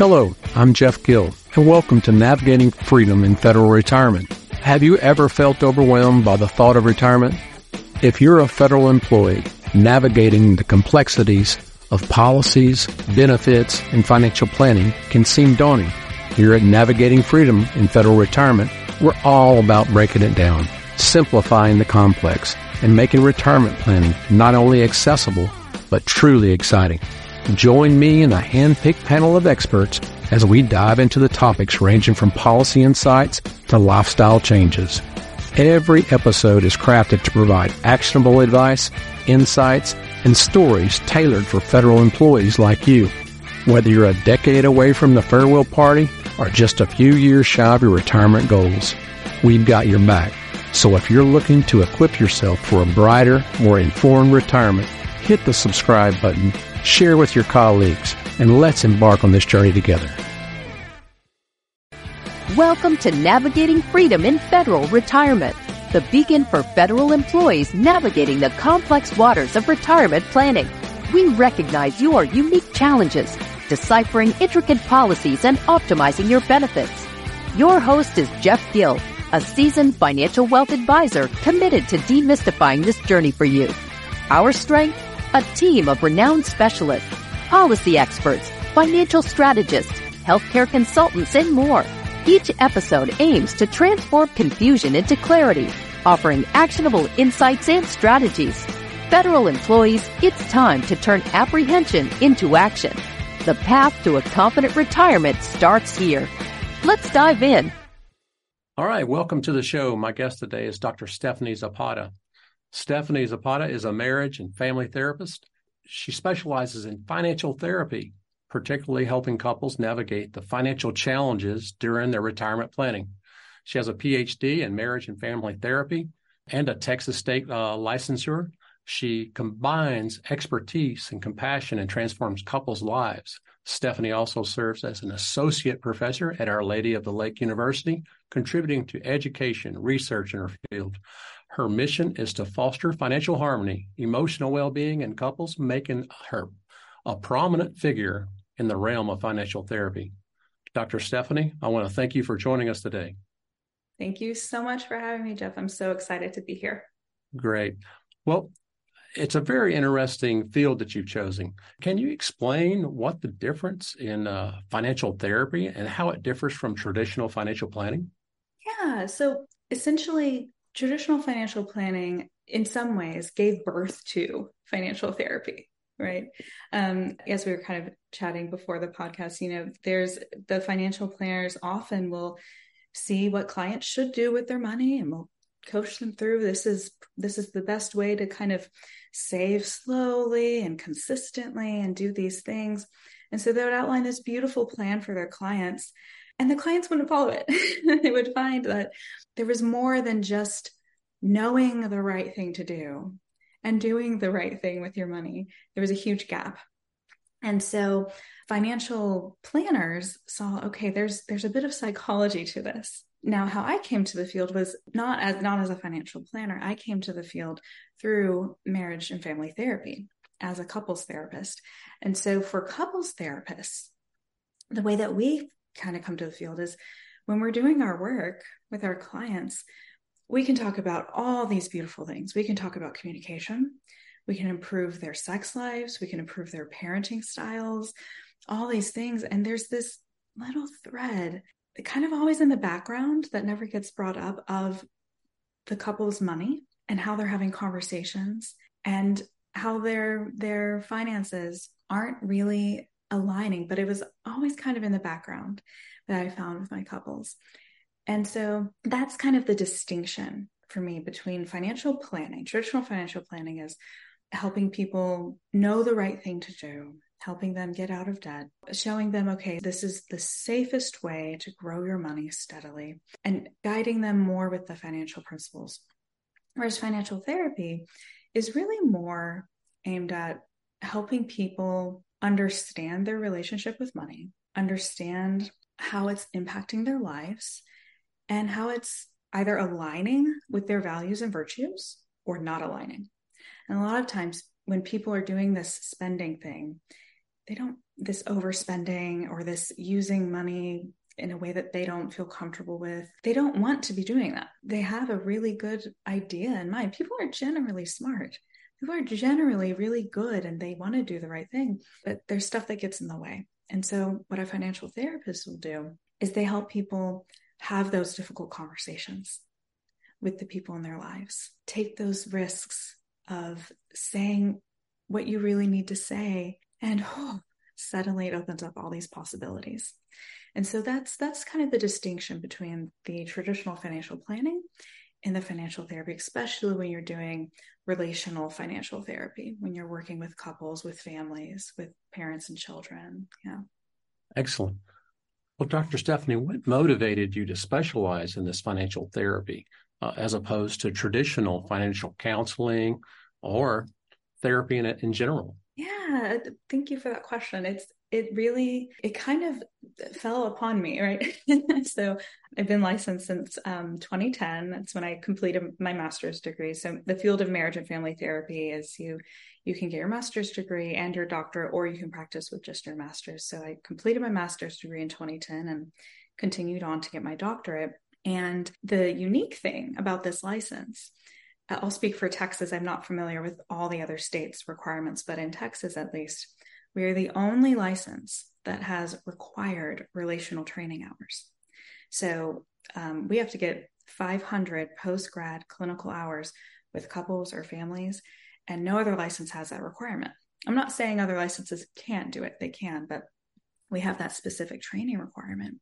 Hello, I'm Jeff Gill, and welcome to Navigating Freedom in Federal Retirement. Have you ever felt overwhelmed by the thought of retirement? If you're a federal employee, navigating the complexities of policies, benefits, and financial planning can seem daunting. Here at Navigating Freedom in Federal Retirement, we're all about breaking it down, simplifying the complex, and making retirement planning not only accessible, but truly exciting. Join me and a hand-picked panel of experts as we dive into the topics ranging from policy insights to lifestyle changes. Every episode is crafted to provide actionable advice, insights, and stories tailored for federal employees like you. Whether you're a decade away from the farewell party or just a few years shy of your retirement goals, we've got your back. So if you're looking to equip yourself for a brighter, more informed retirement, hit the subscribe button share with your colleagues, and let's embark on this journey together. Welcome to Navigating Freedom in Federal Retirement, the beacon for federal employees navigating the complex waters of retirement planning. We recognize your unique challenges, deciphering intricate policies and optimizing your benefits. Your host is Jeff Gill, a seasoned financial wealth advisor committed to demystifying this journey for you. Our strength a team of renowned specialists, policy experts, financial strategists, healthcare consultants, and more. Each episode aims to transform confusion into clarity, offering actionable insights and strategies. Federal employees, it's time to turn apprehension into action. The path to a confident retirement starts here. Let's dive in. All right, welcome to the show. My guest today is Dr. Stephanie Zepeda. Stephanie Zepeda is a marriage and family therapist. She specializes in financial therapy, particularly helping couples navigate the financial challenges during their retirement planning. She has a PhD in marriage and family therapy and a Texas state uh, licensure. She combines expertise and compassion and transforms couples' lives. Stephanie also serves as an associate professor at Our Lady of the Lake University, contributing to education, research in her field. Her mission is to foster financial harmony, emotional well being in couples, making her a prominent figure in the realm of financial therapy. Dr. Stephanie, I want to thank you for joining us today. Thank you so much for having me, Jeff. I'm so excited to be here. Great. Well, it's a very interesting field that you've chosen. Can you explain what the difference in uh, financial therapy and how it differs from traditional financial planning? Yeah. So essentially, traditional financial planning in some ways gave birth to financial therapy right? Um, as we were kind of chatting before the podcast you know there's the financial planners often will see what clients should do with their money and will coach them through this is this is the best way to kind of save slowly and consistently and do these things. And so they would outline this beautiful plan for their clients and the clients wouldn't follow it. they would find that there was more than just knowing the right thing to do and doing the right thing with your money. There was a huge gap. And so financial planners saw okay there's there's a bit of psychology to this. Now how I came to the field was not as not as a financial planner. I came to the field through marriage and family therapy as a couples therapist. And so for couples therapists the way that we kind of come to the field is when we're doing our work with our clients, we can talk about all these beautiful things. We can talk about communication, we can improve their sex lives, we can improve their parenting styles, all these things. And there's this little thread kind of always in the background that never gets brought up of the couple's money and how they're having conversations and how their their finances aren't really aligning, but it was always kind of in the background that I found with my couples. And so that's kind of the distinction for me between financial planning. Traditional financial planning is helping people know the right thing to do, helping them get out of debt, showing them, okay, this is the safest way to grow your money steadily, and guiding them more with the financial principles. Whereas financial therapy is really more aimed at helping people understand their relationship with money, understand how it's impacting their lives, and how it's either aligning with their values and virtues or not aligning. And a lot of times, when people are doing this spending thing, they don't this overspending or this using money in a way that they don't feel comfortable with. They don't want to be doing that. They have a really good idea in mind. People are generally smart. People are generally really good and they want to do the right thing, but there's stuff that gets in the way. And so, what a financial therapist will do is they help people have those difficult conversations with the people in their lives, take those risks of saying what you really need to say and oh, suddenly it opens up all these possibilities and so that's that's kind of the distinction between the traditional financial planning and the financial therapy especially when you're doing relational financial therapy when you're working with couples with families with parents and children. Yeah. Excellent. Well dr stephanie what motivated you to specialize in this financial therapy uh, as opposed to traditional financial counseling or therapy in, in general? Yeah, thank you for that question. It's it really it kind of fell upon me, right? so I've been licensed since um, 2010. That's when I completed my master's degree. So the field of marriage and family therapy is you you can get your master's degree and your doctorate, or you can practice with just your master's. So I completed my master's degree in 2010 and continued on to get my doctorate. And the unique thing about this license I'll speak for Texas. I'm not familiar with all the other states' requirements, but in Texas, at least, we are the only license that has required relational training hours. So um, we have to get 500 post grad clinical hours with couples or families, and no other license has that requirement. I'm not saying other licenses can't do it, they can, but we have that specific training requirement.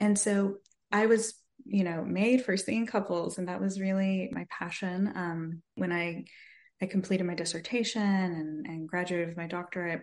And so I was you know, made for seeing couples. And that was really my passion. Um, when I, I completed my dissertation and, and graduated with my doctorate.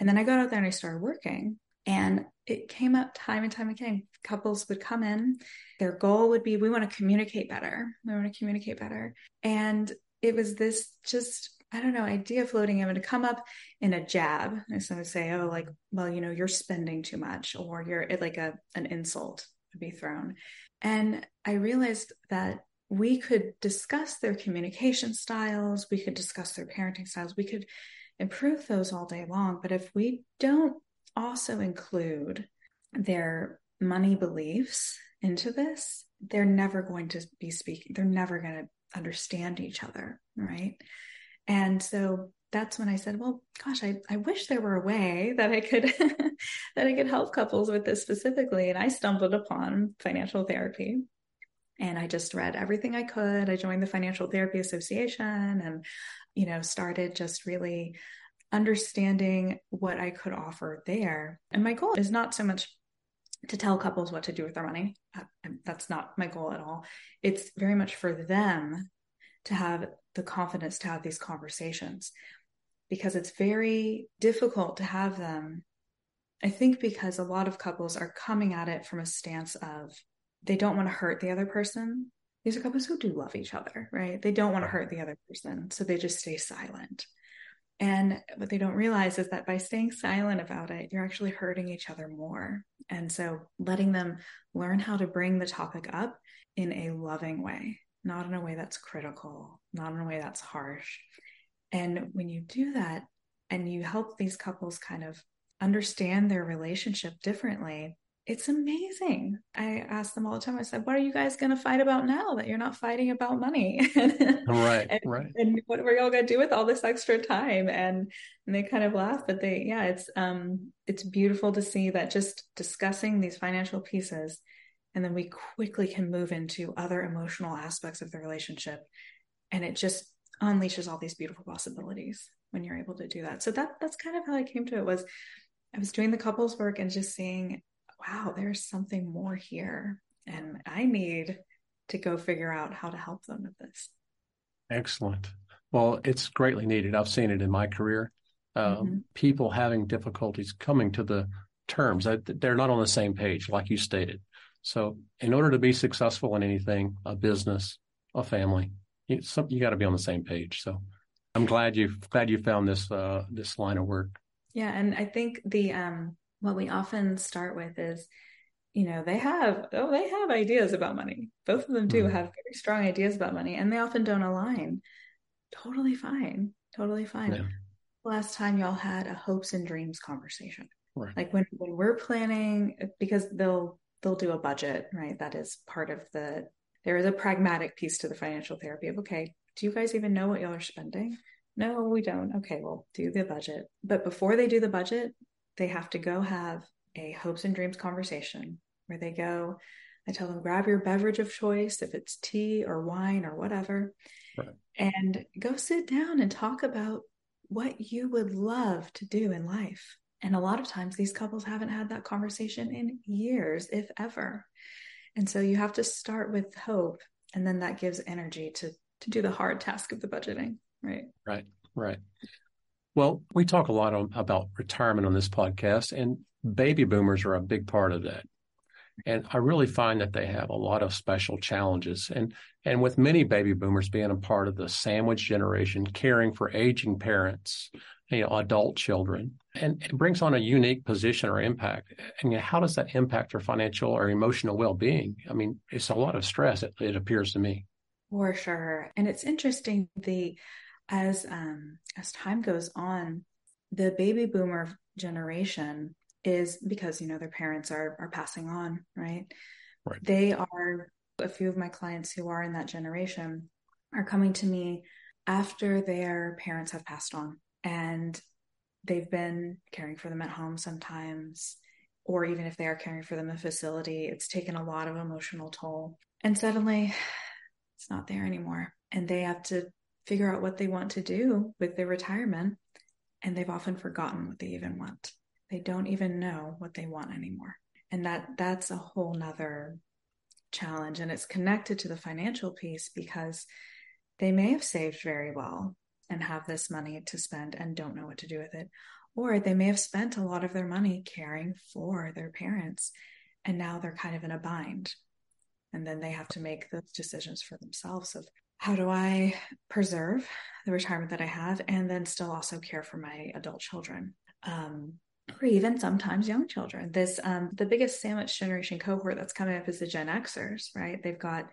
And then I got out there and I started working. And it came up time and time again. Couples would come in, their goal would be, we want to communicate better. We want to communicate better. And it was this just, I don't know, idea floating in to come up in a jab. And so I would say, oh, like, well, you know, you're spending too much, or you're like a an insult would be thrown. And I realized that we could discuss their communication styles, we could discuss their parenting styles, we could improve those all day long. But if we don't also include their money beliefs into this, they're never going to be speaking, they're never going to understand each other. Right. And so that's when I said, well, gosh, I, I wish there were a way that I could that I could help couples with this specifically. And I stumbled upon financial therapy. And I just read everything I could. I joined the Financial Therapy Association and, you know, started just really understanding what I could offer there. And my goal is not so much to tell couples what to do with their money. Uh, um, that's not my goal at all. It's very much for them to have the confidence to have these conversations because it's very difficult to have them. I think because a lot of couples are coming at it from a stance of they don't want to hurt the other person. These are couples who do love each other, right? They don't want to hurt the other person. So they just stay silent. And what they don't realize is that by staying silent about it, you're actually hurting each other more. And so letting them learn how to bring the topic up in a loving way, not in a way that's critical, not in a way that's harsh, and when you do that and you help these couples kind of understand their relationship differently, it's amazing. I ask them all the time, I said, What are you guys going to fight about now that you're not fighting about money? right, and, right. And what are y'all going to do with all this extra time? And, and they kind of laugh, but they, yeah, it's, um, it's beautiful to see that just discussing these financial pieces and then we quickly can move into other emotional aspects of the relationship. And it just unleashes all these beautiful possibilities when you're able to do that. So that that's kind of how I came to it was I was doing the couples work and just seeing, wow, there's something more here. And I need to go figure out how to help them with this. Excellent. Well, it's greatly needed. I've seen it in my career. Um, mm-hmm. People having difficulties coming to the terms, they're not on the same page, like you stated. So, in order to be successful in anything, a business, a family, you, some, you got to be on the same page. So I'm glad you glad you found this uh, this line of work. Yeah, and I think the um, what we often start with is, you know, they have oh they have ideas about money. Both of them do mm have very strong ideas about money, and they often don't align. Totally fine. Totally fine. Yeah. last time y'all had a hopes and dreams conversation? Right. Like when when we're planning, because they'll they'll do a budget, right? That is part of the. There is a pragmatic piece to the financial therapy of okay, do you guys even know what y'all are spending? No, we don't. Okay, well, do the budget. But before they do the budget, they have to go have a hopes and dreams conversation where they go. I tell them grab your beverage of choice, if it's tea or wine or whatever, right. and go sit down and talk about what you would love to do in life. And a lot of times these couples haven't had that conversation in years, if ever. And so you have to start with hope, and then that gives energy to to do the hard task of the budgeting, right? Right, right. Well, we talk a lot on, about retirement on this podcast, and baby boomers are a big part of that. And I really find that they have a lot of special challenges. And and with many baby boomers being a part of the sandwich generation, caring for aging parents, you know, adult children, and it brings on a unique position or impact. And how does that impact their financial or emotional well-being? I mean, it's a lot of stress. It, it appears to me. For sure, and it's interesting the as um as time goes on, the baby boomer generation is because you know their parents are are passing on, right? Right. They are a few of my clients who are in that generation are coming to me after their parents have passed on and they've been caring for them at home sometimes or even if they are caring for them in a facility it's taken a lot of emotional toll and suddenly it's not there anymore and they have to figure out what they want to do with their retirement and they've often forgotten what they even want. They don't even know what they want anymore. And that that's a whole nother challenge and it's connected to the financial piece because they may have saved very well and have this money to spend and don't know what to do with it or they may have spent a lot of their money caring for their parents and now they're kind of in a bind and then they have to make those decisions for themselves of how do i preserve the retirement that i have and then still also care for my adult children um, or even sometimes young children. This um, the biggest sandwich generation cohort that's coming up is the Gen Xers, right? They've got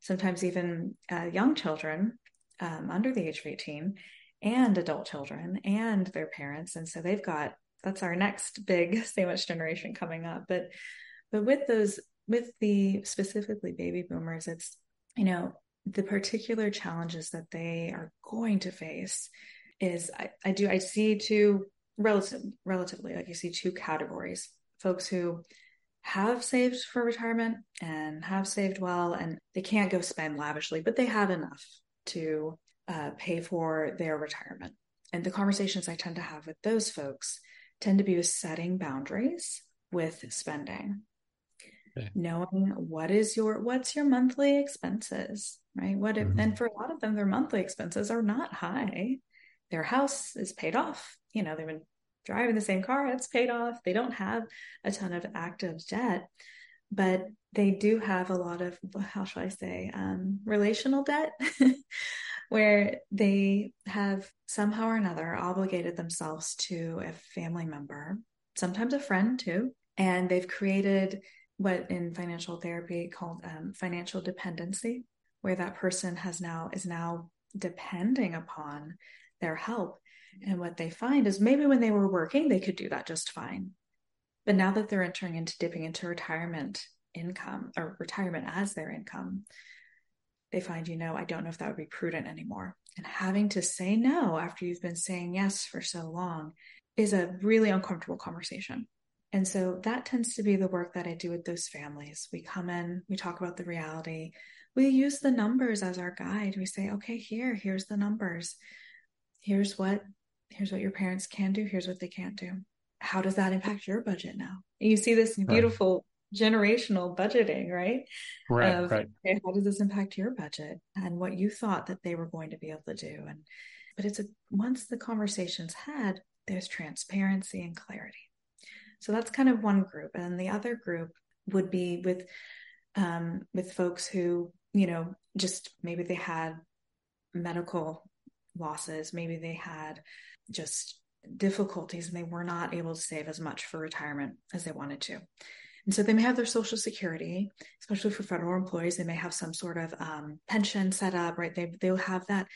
sometimes even uh, young children um, under the age of 18 and adult children and their parents. And so they've got that's our next big sandwich generation coming up. But but with those with the specifically baby boomers, it's you know the particular challenges that they are going to face is I, I do I see two relative, relatively, like you see two categories folks who have saved for retirement and have saved well, and they can't go spend lavishly, but they have enough to uh, pay for their retirement. And the conversations I tend to have with those folks tend to be with setting boundaries with spending. Okay. Knowing what is your what's your monthly expenses, right? What if, mm-hmm. and for a lot of them, their monthly expenses are not high. Their house is paid off you know, they've been driving the same car, it's paid off. They don't have a ton of active debt, but they do have a lot of, how shall I say, um, relational debt, where they have somehow or another obligated themselves to a family member, sometimes a friend too. And they've created what in financial therapy called um, financial dependency, where that person has now is now depending upon their help and what they find is maybe when they were working, they could do that just fine. But now that they're entering into dipping into retirement income or retirement as their income, they find, you know, I don't know if that would be prudent anymore. And having to say no after you've been saying yes for so long is a really uncomfortable conversation. And so that tends to be the work that I do with those families. We come in, we talk about the reality, we use the numbers as our guide. We say, okay, here, here's the numbers. Here's what here's what your parents can do, here's what they can't do. How does that impact your budget now? And You see this beautiful right. generational budgeting, right? Right, of, right. Okay, how does this impact your budget and what you thought that they were going to be able to do? And but it's a once the conversation's had, there's transparency and clarity. So that's kind of one group, and the other group would be with um, with folks who you know just maybe they had medical losses, maybe they had just difficulties and they were not able to save as much for retirement as they wanted to. And so they may have their social security, especially for federal employees. They may have some sort of um, pension set up, right? They they'll have that,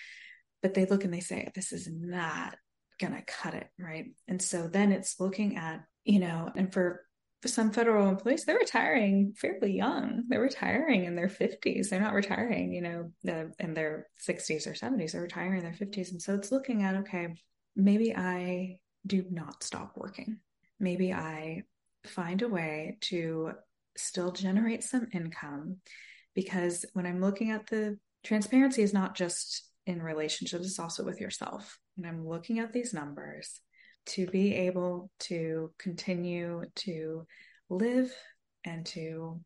but they look and they say, "This is not going to cut it. Right. And so then it's looking at, you know, and for, for some federal employees, they're retiring fairly young. They're retiring in their 50s. They're not retiring, you know, in their 60s or 70s. They're retiring in their 50s. And so it's looking at, okay, maybe I do not stop working. Maybe I find a way to still generate some income because when I'm looking at the transparency is not just in relationships, it's also with yourself. And I'm looking at these numbers to be able to continue to live and to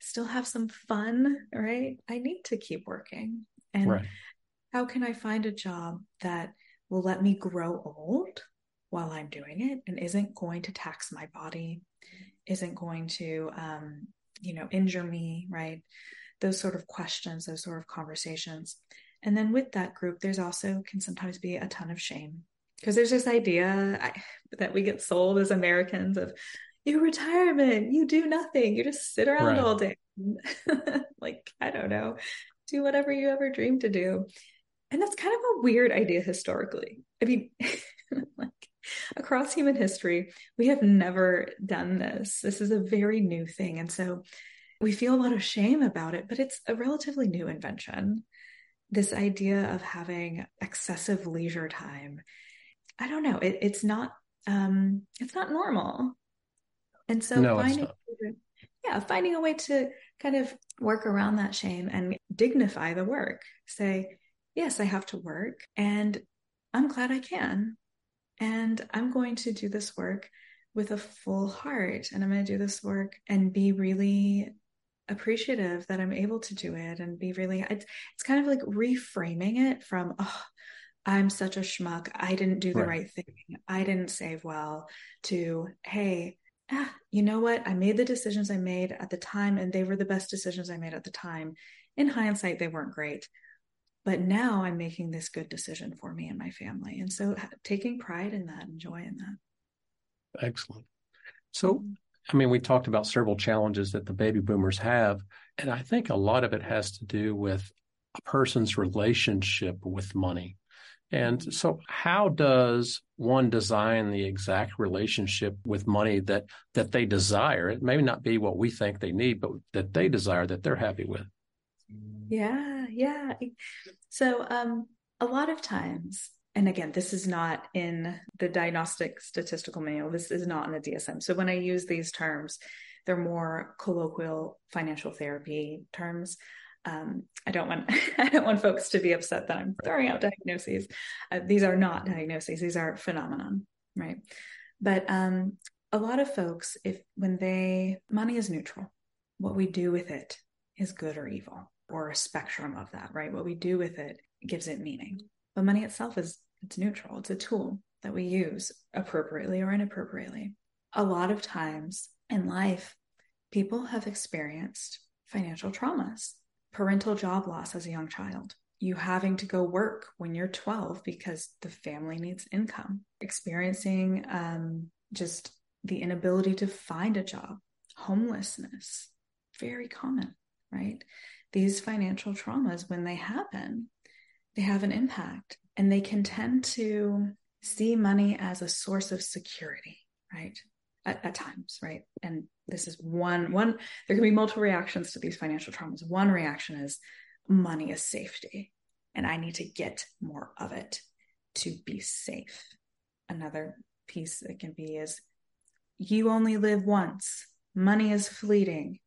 still have some fun, right? I need to keep working. And right. how can I find a job that will let me grow old while I'm doing it and isn't going to tax my body, isn't going to, um, you know, injure me, right? Those sort of questions, those sort of conversations. And then with that group, there's also can sometimes be a ton of shame because there's this idea I, that we get sold as Americans of you retirement, you do nothing, you just sit around right. all day. like, I don't know, do whatever you ever dreamed to do. And that's kind of a weird idea historically. I mean, like across human history, we have never done this. This is a very new thing. And so we feel a lot of shame about it, but it's a relatively new invention. This idea of having excessive leisure time. I don't know. It, it's not um it's not normal. And so no, finding yeah, finding a way to kind of work around that shame and dignify the work. Say, yes, I have to work and I'm glad I can. And I'm going to do this work with a full heart. And I'm going to do this work and be really appreciative that I'm able to do it and be really, it's, it's kind of like reframing it from, oh, I'm such a schmuck. I didn't do the right, right thing. I didn't save well to, hey, ah, you know what? I made the decisions I made at the time and they were the best decisions I made at the time. In hindsight, they weren't great but now i'm making this good decision for me and my family and so taking pride in that and joy in that excellent so mm-hmm. i mean we talked about several challenges that the baby boomers have and i think a lot of it has to do with a person's relationship with money and so how does one design the exact relationship with money that that they desire it may not be what we think they need but that they desire that they're happy with yeah, yeah. So, um, a lot of times, and again, this is not in the diagnostic statistical manual, this is not in the DSM. So, when I use these terms, they're more colloquial financial therapy terms. Um, I don't want I don't want folks to be upset that I'm throwing out diagnoses. Uh, these are not diagnoses; these are phenomenon, right? But um, a lot of folks, if when they money is neutral, what we do with it is good or evil or a spectrum of that, right? What we do with it gives it meaning. But money itself is it's neutral. It's a tool that we use appropriately or inappropriately. A lot of times in life, people have experienced financial traumas, parental job loss as a young child, you having to go work when you're 12 because the family needs income, experiencing um, just the inability to find a job, homelessness, very common, right? these financial traumas, when they happen, they have an impact and they can tend to see money as a source of security, right? At, at, times, right? And this is one, one, there can be multiple reactions to these financial traumas. One reaction is money is safety and I need to get more of it to be safe. Another piece that can be is you only live once. Money is fleeting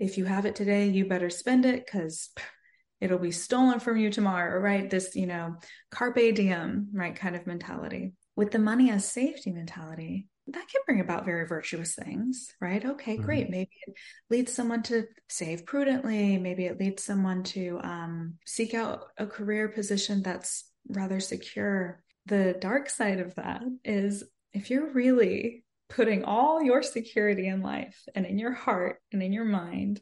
if you have it today, you better spend it because it'll be stolen from you tomorrow, right? This, you know, carpe diem, right? Kind of mentality. With the money as safety mentality, that can bring about very virtuous things, right? Okay, mm-hmm. great. Maybe it leads someone to save prudently. Maybe it leads someone to um, seek out a career position that's rather secure. The dark side of that is if you're really putting all your security in life and in your heart and in your mind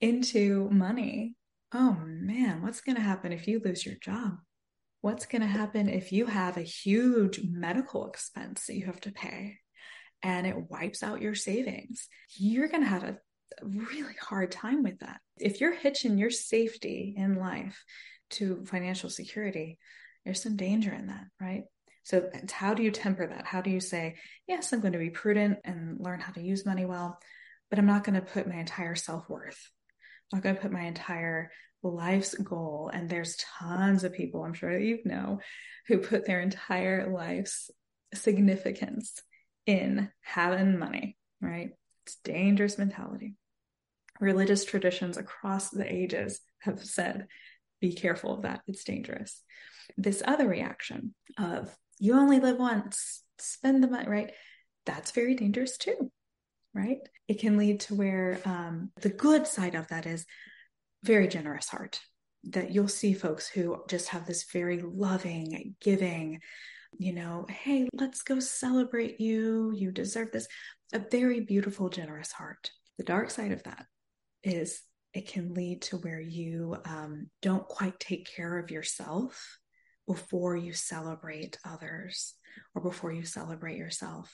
into money, oh man, what's going to happen if you lose your job? What's going to happen if you have a huge medical expense that you have to pay and it wipes out your savings? You're going to have a really hard time with that. If you're hitching your safety in life to financial security, there's some danger in that, right? So how do you temper that? How do you say, yes, I'm going to be prudent and learn how to use money well, but I'm not going to put my entire self worth. I'm not going to put my entire life's goal. And there's tons of people, I'm sure that you know, who put their entire life's significance in having money, right? It's dangerous mentality. Religious traditions across the ages have said, be careful of that. It's dangerous. This other reaction of you only live once, spend the money, right? That's very dangerous too, right? It can lead to where um, the good side of that is very generous heart. That you'll see folks who just have this very loving, giving, you know, hey, let's go celebrate you. You deserve this. A very beautiful, generous heart. The dark side of that is it can lead to where you um, don't quite take care of yourself before you celebrate others or before you celebrate yourself.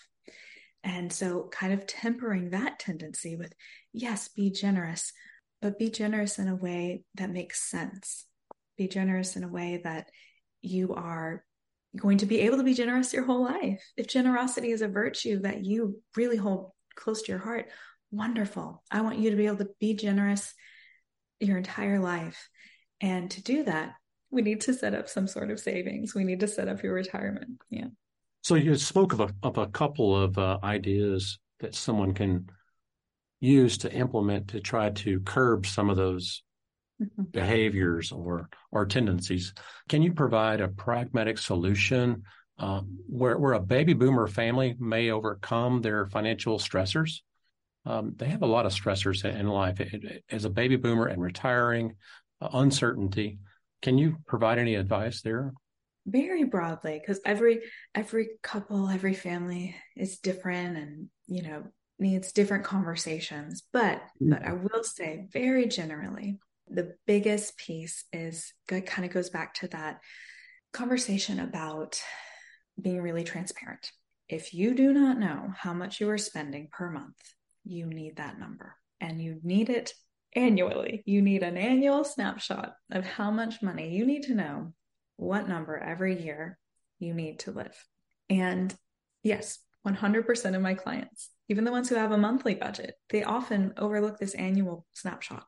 And so, kind of tempering that tendency with, yes, be generous, but be generous in a way that makes sense. Be generous in a way that you are going to be able to be generous your whole life. If generosity is a virtue that you really hold close to your heart, wonderful. I want you to be able to be generous your entire life. And to do that, we need to set up some sort of savings. We need to set up your retirement. Yeah. So you spoke of a, of a couple of uh, ideas that someone can use to implement to try to curb some of those. Behaviors or or tendencies. Can you provide a pragmatic solution um, where where a baby boomer family may overcome their financial stressors? Um, they have a lot of stressors in life. As a baby boomer and retiring, uh, uncertainty. Can you provide any advice there? Very broadly, because every every couple, every family is different, and you know needs different conversations. But mm-hmm. but I will say very generally, the biggest piece is good, kind of goes back to that conversation about being really transparent. If you do not know how much you are spending per month, you need that number and you need it annually. You need an annual snapshot of how much money you need to know what number every year you need to live. And yes, 100% of my clients even the ones who have a monthly budget, they often overlook this annual snapshot.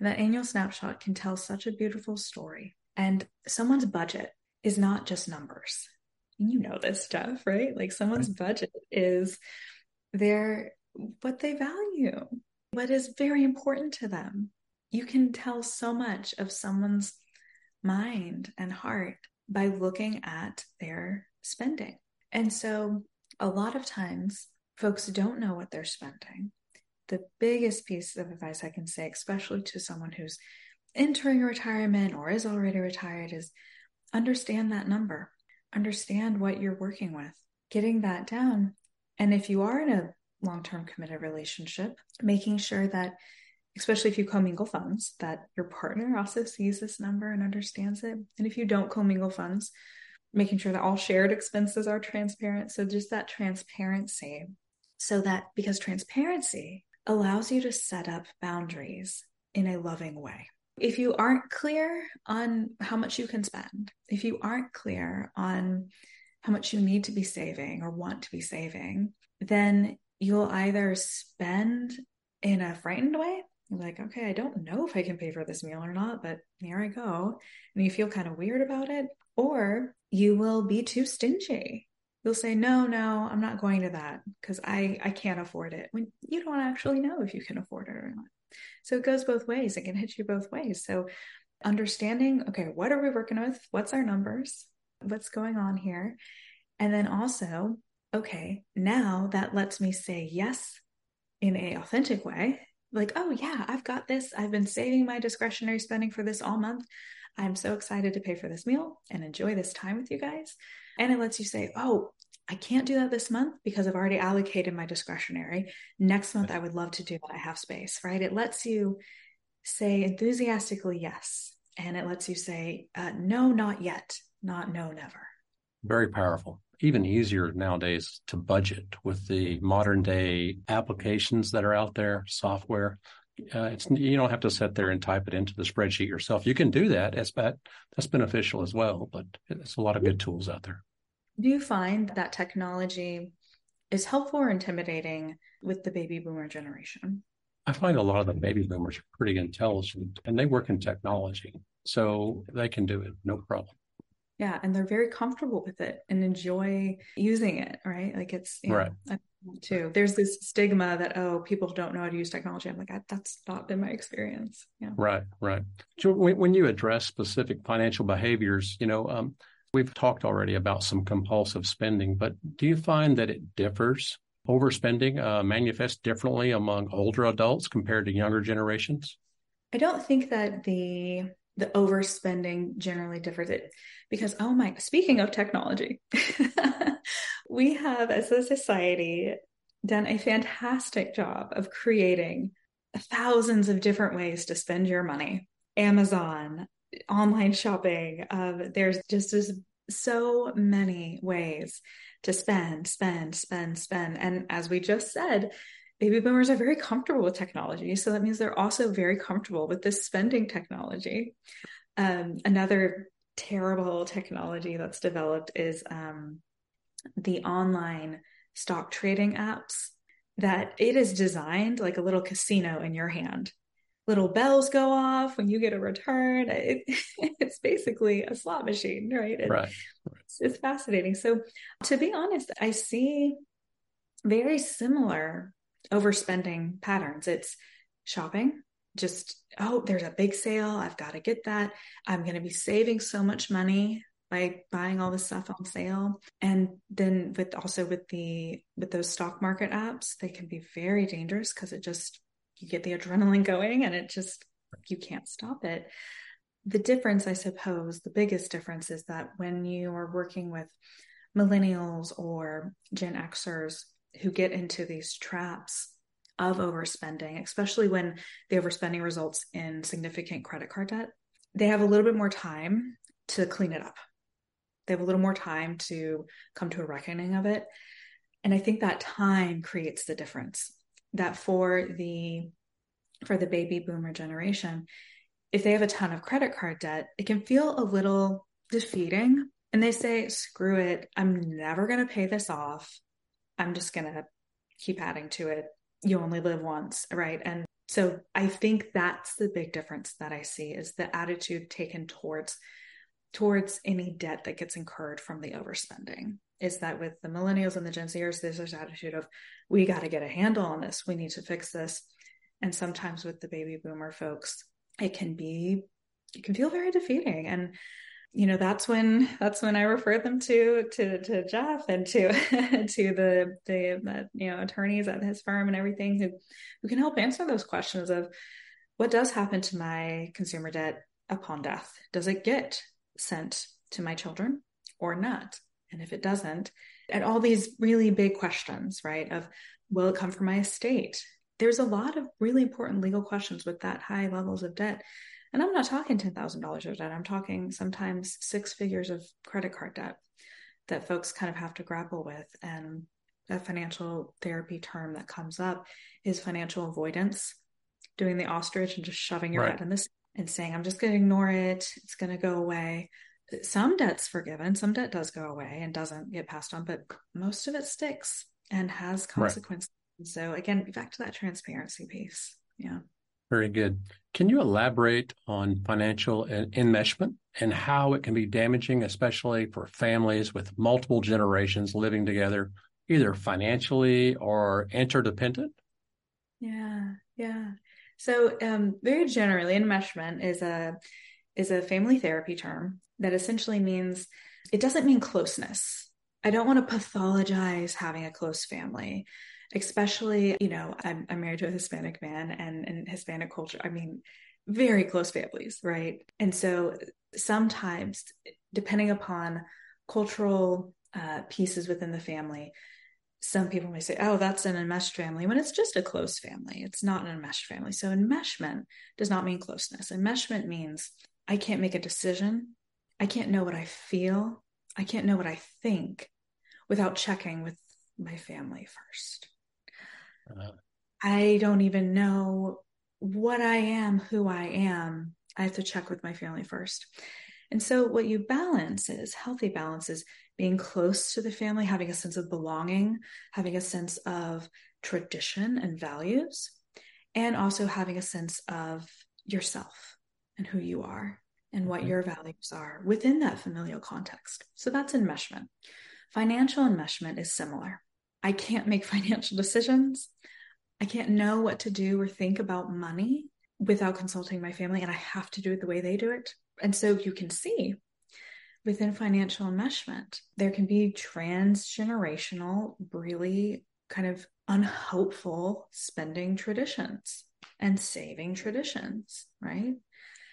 And that annual snapshot can tell such a beautiful story. And someone's budget is not just numbers. You know this stuff, right? Like someone's budget is their what they value, what is very important to them. You can tell so much of someone's mind and heart by looking at their spending. And so a lot of times folks don't know what they're spending. The biggest piece of advice I can say, especially to someone who's entering retirement or is already retired, is understand that number, understand what you're working with, getting that down. And if you are in a long term committed relationship, making sure that, especially if you commingle funds, that your partner also sees this number and understands it. And if you don't commingle funds, making sure that all shared expenses are transparent. So just that transparency so that because transparency allows you to set up boundaries in a loving way. If you aren't clear on how much you can spend, if you aren't clear on how much you need to be saving or want to be saving, then you'll either spend in a frightened way, like, okay, I don't know if I can pay for this meal or not, but here I go. And you feel kind of weird about it, or you will be too stingy you'll say no no i'm not going to that because i i can't afford it when you don't actually know if you can afford it or not. So it goes both ways. It can hit you both ways. So understanding okay what are we working with? What's our numbers? What's going on here? And then also okay now that lets me say yes in a authentic way. Like oh yeah i've got this. I've been saving my discretionary spending for this all month. I'm so excited to pay for this meal and enjoy this time with you guys and it lets you say, oh, I can't do that this month because I've already allocated my discretionary. Next month, I would love to do that. I have space, right? It lets you say enthusiastically yes. And it lets you say, uh, no, not yet, not no, never. Very powerful. Even easier nowadays to budget with the modern day applications that are out there, software. Uh, it's you don't have to sit there and type it into the spreadsheet yourself. You can do that. That's that's beneficial as well, but it's a lot of good tools out there. Do you find that technology is helpful or intimidating with the baby boomer generation? I find a lot of the baby boomers are pretty intelligent and they work in technology. So they can do it, no problem. Yeah. And they're very comfortable with it and enjoy using it, right? Like it's, know, right. too. There's this stigma that, oh, people don't know how to use technology. I'm like, that's not been my experience. Yeah. Right. Right. So when, when you address specific financial behaviors, you know, um, we've talked already about some compulsive spending, but do you find that it differs? Overspending uh, manifests differently among older adults compared to younger generations? I don't think that the the overspending generally differs. It because oh my speaking of technology we have as a society done a fantastic job of creating thousands of different ways to spend your money. Amazon online shopping um, there's just as so many ways to spend, spend, spend, spend. And as we just said, baby boomers are very comfortable with technology. So that means they're also very comfortable with this spending technology. Um, another terrible technology that's developed is um, the online stock trading apps that it is designed like a little casino in your hand little bells go off when you get a return. It, it's basically a slot machine, right? It, right. It's, it's fascinating. So, to be honest, I see very similar overspending patterns. It's shopping, just, oh, there's a big sale. I've got to get that. I'm going to be saving so much money by buying all this stuff on sale and then with also with the with those stock market apps they can be very dangerous because it just you get the adrenaline going and it just you can't stop it. The difference i suppose the biggest difference is that when you are working with millennials or gen xers who get into these traps of overspending especially when the overspending results in significant credit card debt they have a little bit more time to clean it up. They have a little more time to come to a reckoning of it. And i think that time creates the difference that for the for the baby boomer generation if they have a ton of credit card debt it can feel a little defeating. And they say screw it. I'm never going to pay this off. I'm just going to keep adding to it. You only live once right? And so i think that's the big difference that i see is the attitude taken towards towards any debt that gets incurred from the overspending is that with the millennials and the Gen Zers, there's this attitude of we got to get a handle on this. We need to fix this. And sometimes with the baby boomer folks, it can be, it can feel very defeating. And, you know, that's when, that's when I refer them to, to, to Jeff and to, to the, the, the, you know, attorneys at his firm and everything who, who can help answer those questions of what does happen to my consumer debt upon death? Does it get sent to my children or not? And if it doesn't, and all these really big questions, right? Of will it come from my estate? There's a lot of really important legal questions with that high levels of debt. And I'm not talking $10,000 of debt. I'm talking sometimes six figures of credit card debt that folks kind of have to grapple with. And a financial therapy term that comes up is financial avoidance, doing the ostrich and just shoving your right. head in this and saying, I'm just going to ignore it. It's going to go away some debt's forgiven, some debt does go away and doesn't get passed on, but most of it sticks and has consequences. Right. So again, back to that transparency piece. Yeah. Very good. Can you elaborate on financial enmeshment and how it can be damaging, especially for families with multiple generations living together, either financially or interdependent? Yeah, yeah. So, um, very generally, enmeshment is a is a family therapy term that essentially means it doesn't mean closeness. I don't want to pathologize having a close family, especially, you know, I'm, I'm married to a Hispanic man and in Hispanic culture, I mean, very close families, right? And so sometimes, depending upon cultural uh, pieces within the family, some people may say, oh, that's an enmeshed family, when it's just a close family. It's not an enmeshed family. So, enmeshment does not mean closeness. Enmeshment means I can't make a decision I can't know what I feel. I can't know what I think without checking with my family first. Uh, I don't even know what I am, who I am. I have to check with my family first. And so, what you balance is healthy balance is being close to the family, having a sense of belonging, having a sense of tradition and values, and also having a sense of yourself and who you are and what mm-hmm. your values are within that familial context. So, that's enmeshment. Financial enmeshment is similar. I can't make financial decisions. I can't know what to do or think about money without consulting my family, and I have to do it the way they do it. And so you can see within financial enmeshment, there can be transgenerational, really kind of unhelpful spending traditions and saving traditions, right?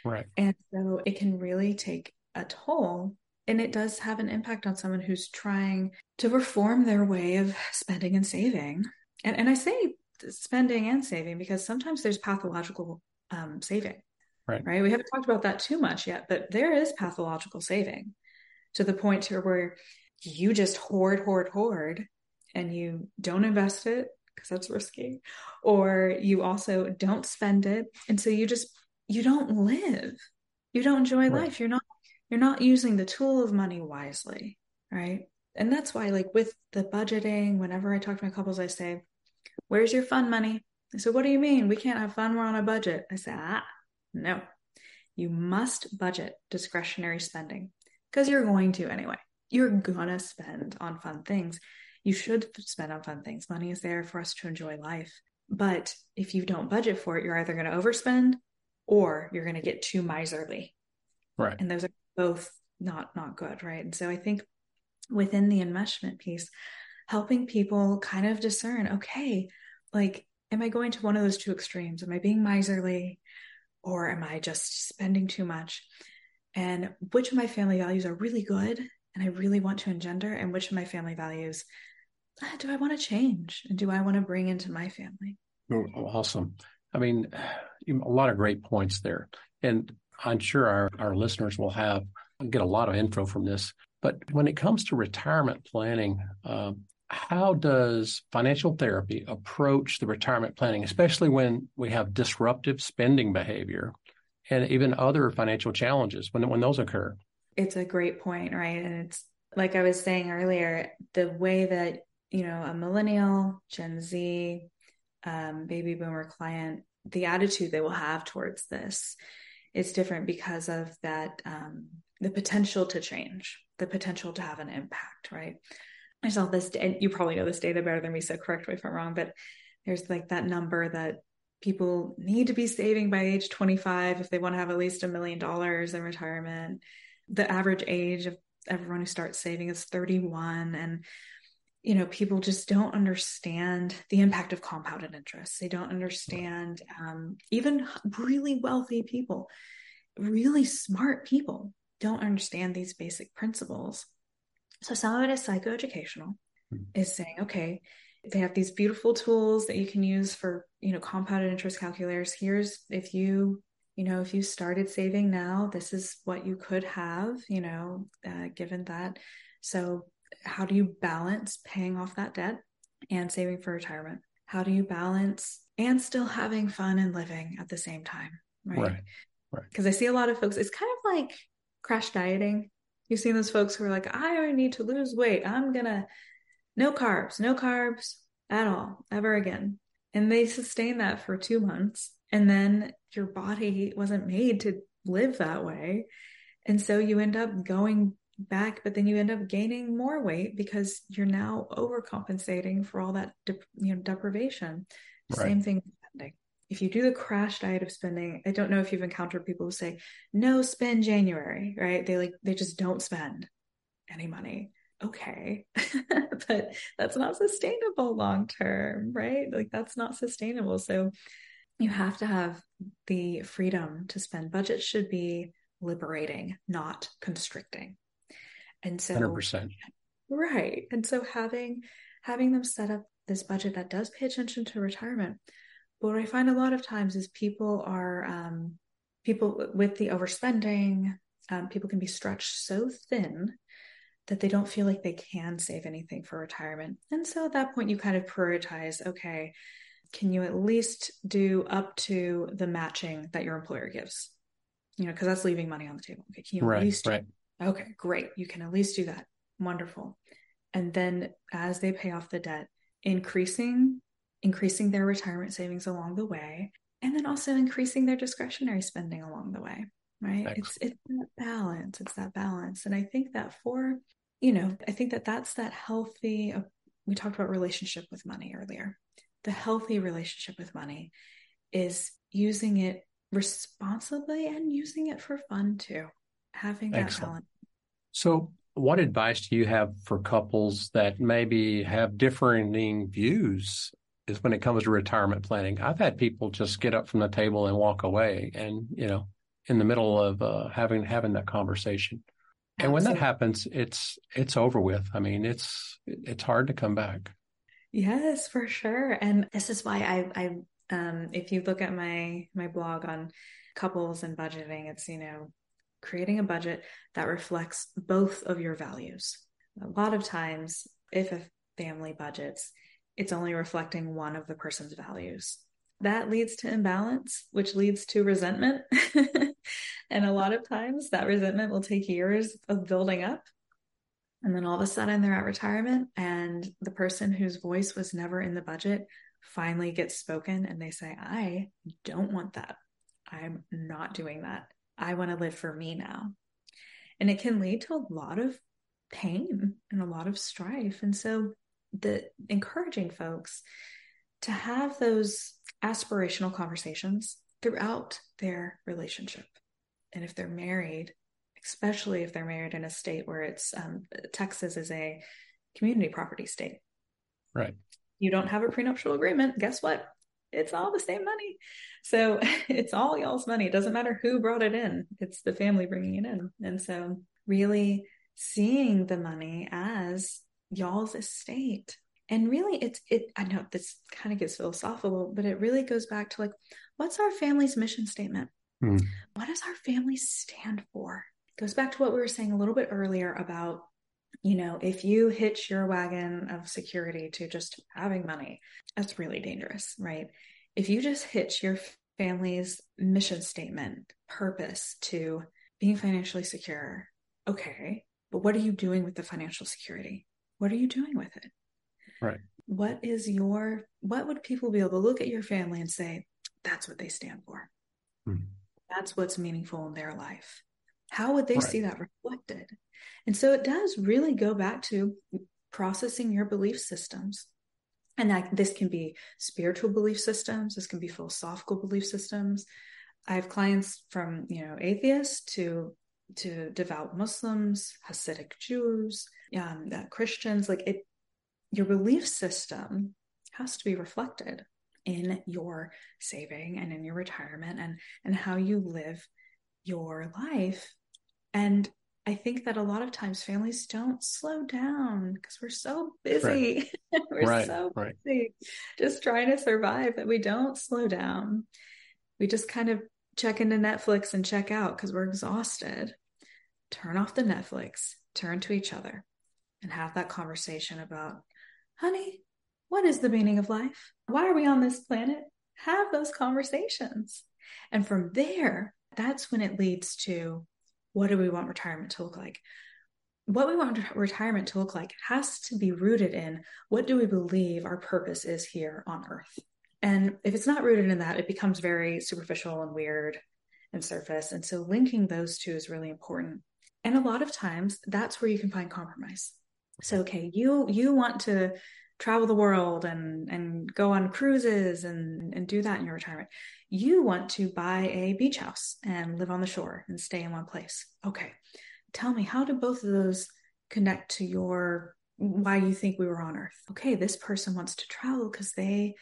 Right. And so it can really take a toll. And it does have an impact on someone who's trying to reform their way of spending and saving. And, and I say spending and saving because sometimes there's pathological um, saving. Right. Right. We haven't talked about that too much yet, but there is pathological saving to the point to where you just hoard, hoard, hoard, and you don't invest it because that's risky, or you also don't spend it, and so you just you don't live, you don't enjoy right. life. You're not you're not using the tool of money wisely, right? And that's why, like with the budgeting, whenever I talk to my couples, I say, "Where's your fun money?" They say, "What do you mean? We can't have fun. We're on a budget." I say, "Ah." No, you must budget discretionary spending because you're going to anyway. You're going to spend on fun things. You should spend on fun things. Money is there for us to enjoy life. But if you don't budget for it, you're either going to overspend or you're going to get too miserly. Right. And those are both not not good, right? And so I think within the enmeshment piece, helping people kind of discern, okay, like am I going to one of those two extremes? Am I being miserly or am I just spending too much? And which of my family values are really good and I really want to engender, and which of my family values ah, do I want to change and do I want to bring into my family? Oh, awesome. I mean, a lot of great points there. And I'm sure our, our listeners will have get a lot of info from this. But when it comes to retirement planning, um, how does financial therapy approach the retirement planning, especially when we have disruptive spending behavior and even other financial challenges when, when those occur? It's a great point, right? And it's like I was saying earlier, the way that, you know, a millennial, Gen Z, um, baby boomer client, the attitude they will have towards this is different because of that, um, the potential to change, the potential to have an impact, right? I saw this, and you probably know this data better than me, so correct me if I'm wrong, but there's like that number that people need to be saving by age 25 if they want to have at least a million dollars in retirement. The average age of everyone who starts saving is 31. And, you know, people just don't understand the impact of compounded interest. They don't understand, um, even really wealthy people, really smart people don't understand these basic principles. So some of it is psychoeducational, mm-hmm. is saying, okay, they have these beautiful tools that you can use for, you know, compounded interest calculators. Here's if you, you know, if you started saving now, this is what you could have, you know, uh, given that. So how do you balance paying off that debt and saving for retirement? How do you balance and still having fun and living at the same time? Right. Right. Right. Because I see a lot of folks, it's kind of like crash dieting You've seen those folks who are like, I need to lose weight. I'm gonna no carbs, no carbs at all, ever again. And they sustain that for two months. And then your body wasn't made to live that way. And so you end up going back, but then you end up gaining more weight because you're now overcompensating for all that de- you know deprivation. Right. Same thing if you do the crash diet of spending, I don't know if you've encountered people who say, no spend January, right? They like, they just don't spend any money. Okay. but that's not sustainable long term, right? Like that's not sustainable. So you have to have the freedom to spend. Budget should be liberating, not constricting. And so 100%. Right. And so having having them set up this budget that does pay attention to retirement but what I find a lot of times is people are um, people with the overspending. Um, people can be stretched so thin that they don't feel like they can save anything for retirement. And so at that point, you kind of prioritize. Okay, can you at least do up to the matching that your employer gives? you know, because that's leaving money on the table. Okay, can you right, at least right. Okay, great. You can at least do that. Wonderful. And then as they pay off the debt, increasing increasing their retirement savings along the way, and then also increasing their discretionary spending along the way. Right. It's it's that balance. It's that balance. And I think that for, you know, I think that that's that healthy uh, we talked about relationship with money earlier. The healthy relationship with money is using it responsibly and using it for fun too. Having that Excellent. balance. So, what advice do you have for couples that maybe have differing views is when it comes to retirement planning? I've had people just get up from the table and walk away, and you know, in the middle of uh, having having that conversation. And when that happens, it's it's over with. I mean, it's it's hard to come back. Yes, for sure. And this is why I I um, if you look at my my blog on couples and budgeting, it's you know creating a budget that reflects both of your values. A lot of times, if a family budgets, it's only reflecting one of the person's values. That leads to imbalance, which leads to resentment. and a lot of times, that resentment will take years of building up. And then all of a sudden, they're at retirement, and the person whose voice was never in the budget finally gets spoken and they say, I don't want that. I'm not doing that. I want to live for me now. And it can lead to a lot of pain and a lot of strife. And so, the encouraging folks to have those aspirational conversations throughout their relationship. And if they're married, especially if they're married in a state where it's um, Texas is a community property state. Right you don't have a prenuptial agreement, guess what? It's all the same money. So it's all y'all's money. It doesn't matter who brought it in, it's the family bringing it in. And so, really seeing the money as y'all's estate. And really, it's, it, I know this kind of gets philosophical, but it really goes back to like, what's our family's mission statement? Mm. What does our family stand for? It goes back to what we were saying a little bit earlier about you know, if you hitch your wagon of security to just having money, that's really dangerous, right? If you just hitch your family's mission statement, purpose to being financially secure, okay, but what are you doing with the financial security? What are you doing with it? Right. What is your, what would people be able to look at your family and say, that's what they stand for? Mm-hmm. That's what's meaningful in their life. How would they right. see that reflected? And so it does really go back to processing your belief systems. And that this can be spiritual belief systems, this can be philosophical belief systems. I have clients from, you know, atheists to to devout Muslims, Hasidic Jews, um, uh, Christians. Like it, your belief system has to be reflected in your saving and in your retirement and and how you live your life. And I think that a lot of times families don't slow down because we're so busy. Right. we're right. so right. busy just trying to survive that we don't slow down. We just kind of check into Netflix and check out because we're exhausted. Turn off the Netflix, turn to each other, and have that conversation about, honey, what is the meaning of life? Why are we on this planet? Have those conversations. And from there, that's when it leads to what do we want retirement to look like? What we want retirement to look like has to be rooted in what do we believe our purpose is here on earth. And if it's not rooted in that, it becomes very superficial and weird and surface. And so linking those two is really important. And a lot of times that's where you can find compromise. So okay, you you want to travel the world and and go on cruises and and do that in your retirement you want to buy a beach house and live on the shore and stay in one place. Okay. Tell me, how do both of those connect to your why you think we were on earth? Okay, this person wants to travel because they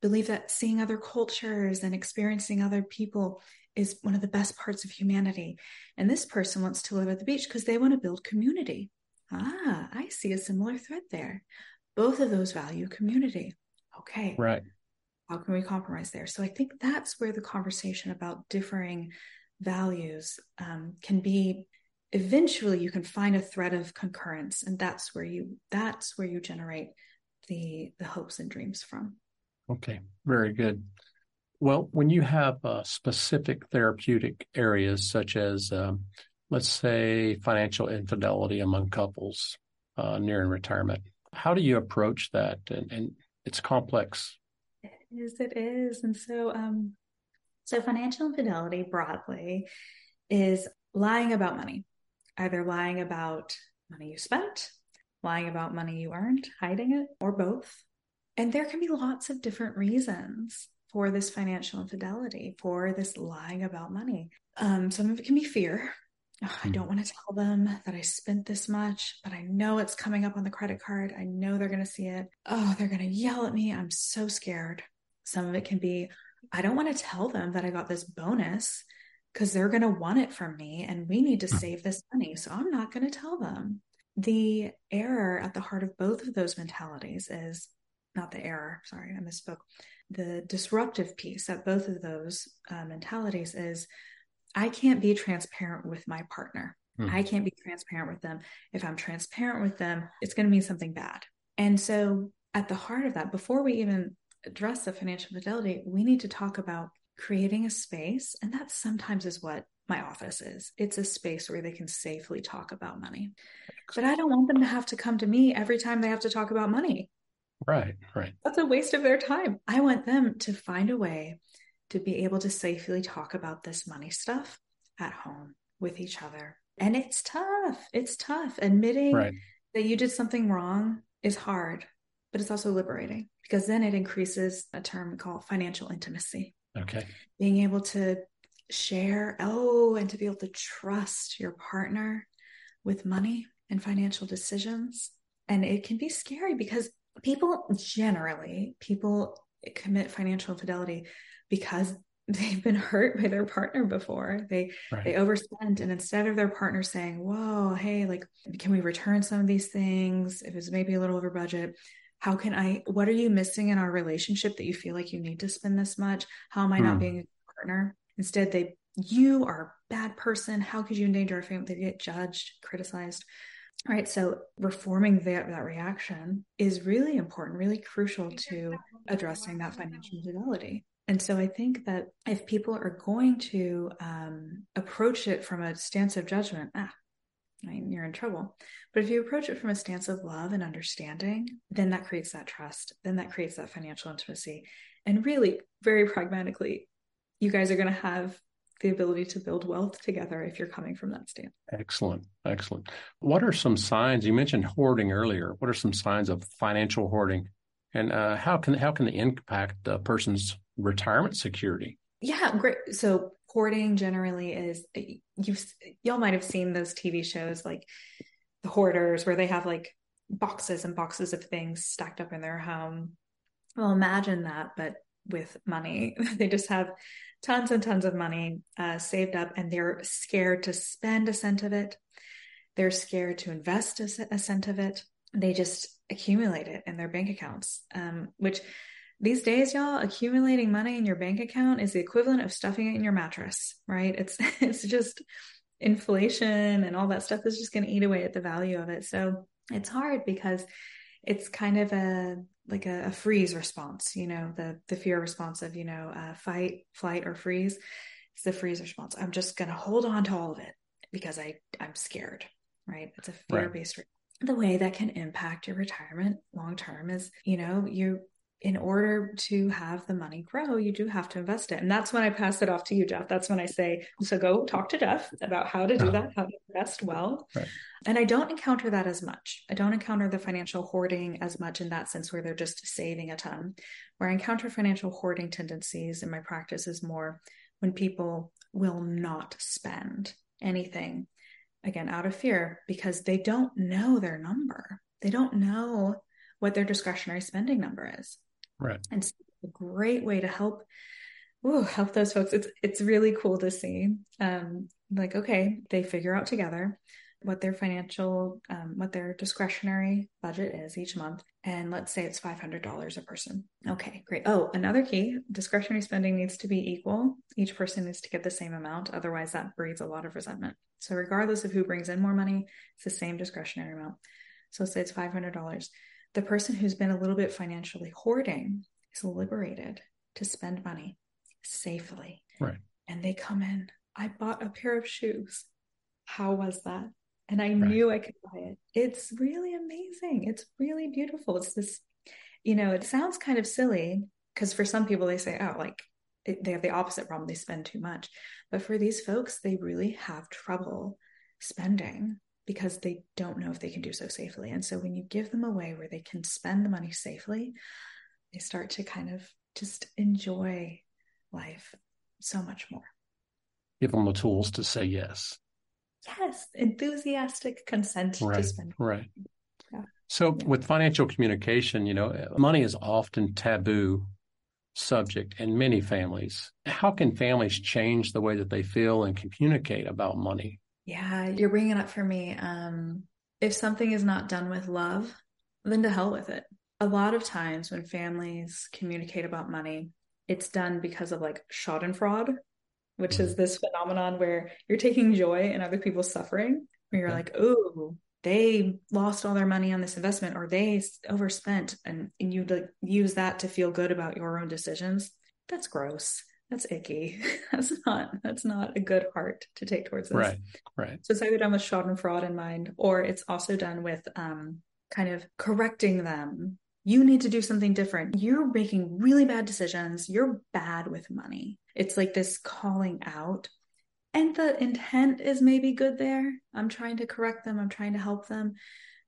believe that seeing other cultures and experiencing other people is one of the best parts of humanity. And this person wants to live at the beach because they want to build community. Ah, I see a similar thread there. Both of those value community. Okay. Right. How can we compromise there? So i think that's where the conversation about differing values um, can be eventually you can find a thread of concurrence and that's where you that's where you generate the the hopes and dreams from. Okay. Very good. Well, when you have uh, specific therapeutic areas such as, um, let's say, financial infidelity among couples uh, nearing retirement, how do you approach that? And, and it's complex. It is. It is. And so, um, so financial infidelity broadly is lying about money, either lying about money you spent, lying about money you earned, hiding it, or both. And there can be lots of different reasons for this financial infidelity, for this lying about money. Um, some of it can be fear. Oh, I hmm. don't want to tell them that I spent this much, but I know it's coming up on the credit card. I know they're going to see it. Oh, they're going to yell at me. I'm so scared. Some of it can be, I don't want to tell them that I got this bonus because they're going to want it from me and we need to hmm. save this money. So I'm not going to tell them. The error at the heart of both of those mentalities is not the error, sorry, I misspoke. The disruptive piece at both of those uh, mentalities is I can't be transparent with my partner. Hmm. I can't be transparent with them. If I'm transparent with them, it's going to mean something bad. And so, at the heart of that, before we even address the financial fidelity, we need to talk about creating a space. And that sometimes is what my office is. It's a space where they can safely talk about money. But I don't want them to have to come to me every time they have to talk about money. Right, right. That's a waste of their time. I want them to find a way to be able to safely talk about this money stuff at home with each other. And it's tough. It's tough. Admitting right. that you did something wrong is hard, but it's also liberating because then it increases a term called financial intimacy. Okay. Being able to share, oh, and to be able to trust your partner with money and financial decisions. And it can be scary because people generally, people commit financial infidelity because they've been hurt by their partner before. They right. they overspent and instead of their partner saying, "Whoa, hey, like can we return some of these things if it's maybe a little over budget?" How can I what are you missing in our relationship that you feel like you need to spend this much? How am I not hmm. being a partner? Instead, they you are a bad person. How could you endanger our family? They get judged, criticized. Right. So reforming that, that reaction is really important, really crucial to addressing that financial infidelity. And so I think that if people are going to um, approach it from a stance of judgment, ah, I mean, you're in trouble. But if you approach it from a stance of love and understanding, then that creates that trust. Then that creates that financial intimacy. And really, very pragmatically, you guys are going to have the ability to build wealth together if you're coming from that stance. Excellent. Excellent. What are some signs? You mentioned hoarding earlier. What are some signs of financial hoarding? And uh, how can how can they impact a person's retirement security? Yeah, great. So hoarding generally is you y'all might have seen those TV shows like the hoarders where they have like boxes and boxes of things stacked up in their home. Well, imagine that, but with money. they just have tons and tons of money uh, saved up and they're scared to spend a cent of it. They're scared to invest a, a cent of it. They just accumulate it in their bank accounts, um, which these days, y'all, accumulating money in your bank account is the equivalent of stuffing it in your mattress, right? It's, it's just inflation and all that stuff is just going to eat away at the value of it. So it's hard because it's kind of a like a, a, freeze response you know the the fear response of you know uh, fight flight or freeze it's the freeze response i'm just going to hold on to all of it because i i'm scared right it's a fear based right. the way that can impact your retirement long term is you know you in order to have the money grow, you do have to invest it. And that's when I pass it off to you, Jeff. That's when I say, so go talk to Jeff about how to do uh-huh. that, how to invest well. Right. And I don't encounter that as much. I don't encounter the financial hoarding as much in that sense where they're just saving a ton. Where I encounter financial hoarding tendencies in my practice is more when people will not spend anything, again, out of fear, because they don't know their number. They don't know what their discretionary spending number is. Right. And so a great way to help ooh, help those folks. It's it's really cool to see. Um, like, okay, they figure out together what their financial, um, what their discretionary budget is each month. And let's say it's $500 a person. Okay, great. Oh, another key discretionary spending needs to be equal. Each person needs to get the same amount. Otherwise, that breeds a lot of resentment. So, regardless of who brings in more money, it's the same discretionary amount. So, say it's $500 the person who's been a little bit financially hoarding is liberated to spend money safely. Right. And they come in, I bought a pair of shoes. How was that? And I right. knew I could buy it. It's really amazing. It's really beautiful. It's this, you know, it sounds kind of silly because for some people they say, oh, like they have the opposite problem. They spend too much. But for these folks, they really have trouble spending because they don't know if they can do so safely. And so when you give them a way where they can spend the money safely, they start to kind of just enjoy life so much more. Give them the tools to say yes. Yes, enthusiastic consent right, to spend. Right. Yeah. So yeah. with financial communication, you know, money is often taboo subject in many families. How can families change the way that they feel and communicate about money? Yeah, you're bringing it up for me. Um, if something is not done with love, then to hell with it. A lot of times when families communicate about money, it's done because of like schadenfreude, which is mm-hmm. this phenomenon where you're taking joy in other people's suffering, where you're like, oh, they lost all their money on this investment or they overspent and, and you like, use that to feel good about your own decisions. That's gross that's icky. that's not that's not a good heart to take towards this. Right. Right. So it's either done with Schadenfreude in mind, or it's also done with um, kind of correcting them. You need to do something different. You're making really bad decisions. You're bad with money. It's like this calling out. And the intent is maybe good there. I'm trying to correct them. I'm trying to help them.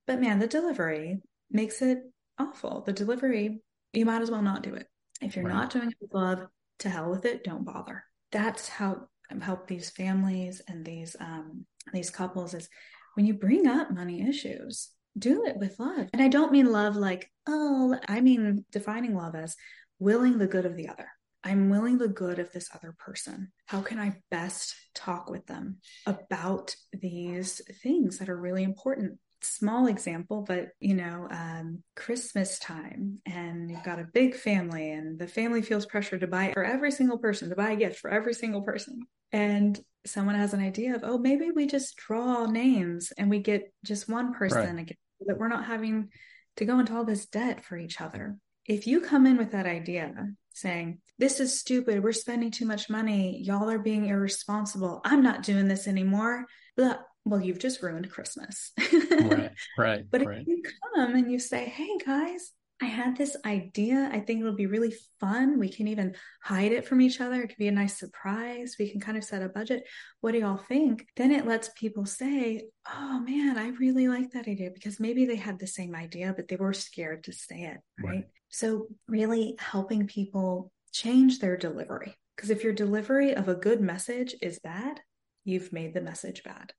But man, the delivery makes it awful. The delivery, you might as well not do it. If you're right. not doing it with love, to hell with it, don't bother. That's how help these families and these um, these couples is when you bring up money issues, do it with love. And I don't mean love like, oh, I mean defining love as willing the good of the other. I'm willing the good of this other person. How can I best talk with them about these things that are really important small example, but you know, um, Christmas time and you've got a big family and the family feels pressure to buy for every single person, to buy a gift for every single person. And someone has an idea of, oh, maybe we just draw names and we get just one person right. that we're not having to go into all this debt for each other. If you come in with that idea saying, this is stupid, we're spending too much money, y'all are being irresponsible, I'm not doing this anymore, blah, well, you've just ruined Christmas. right, right. But right. if you come and you say, hey guys, I had this idea. I think it'll be really fun. We can even hide it from each other. It could be a nice surprise. We can kind of set a budget. What do y'all think? Then it lets people say, oh man, I really like that idea because maybe they had the same idea, but they were scared to say it. Right. right. So, really helping people change their delivery. Because if your delivery of a good message is bad, you've made the message bad.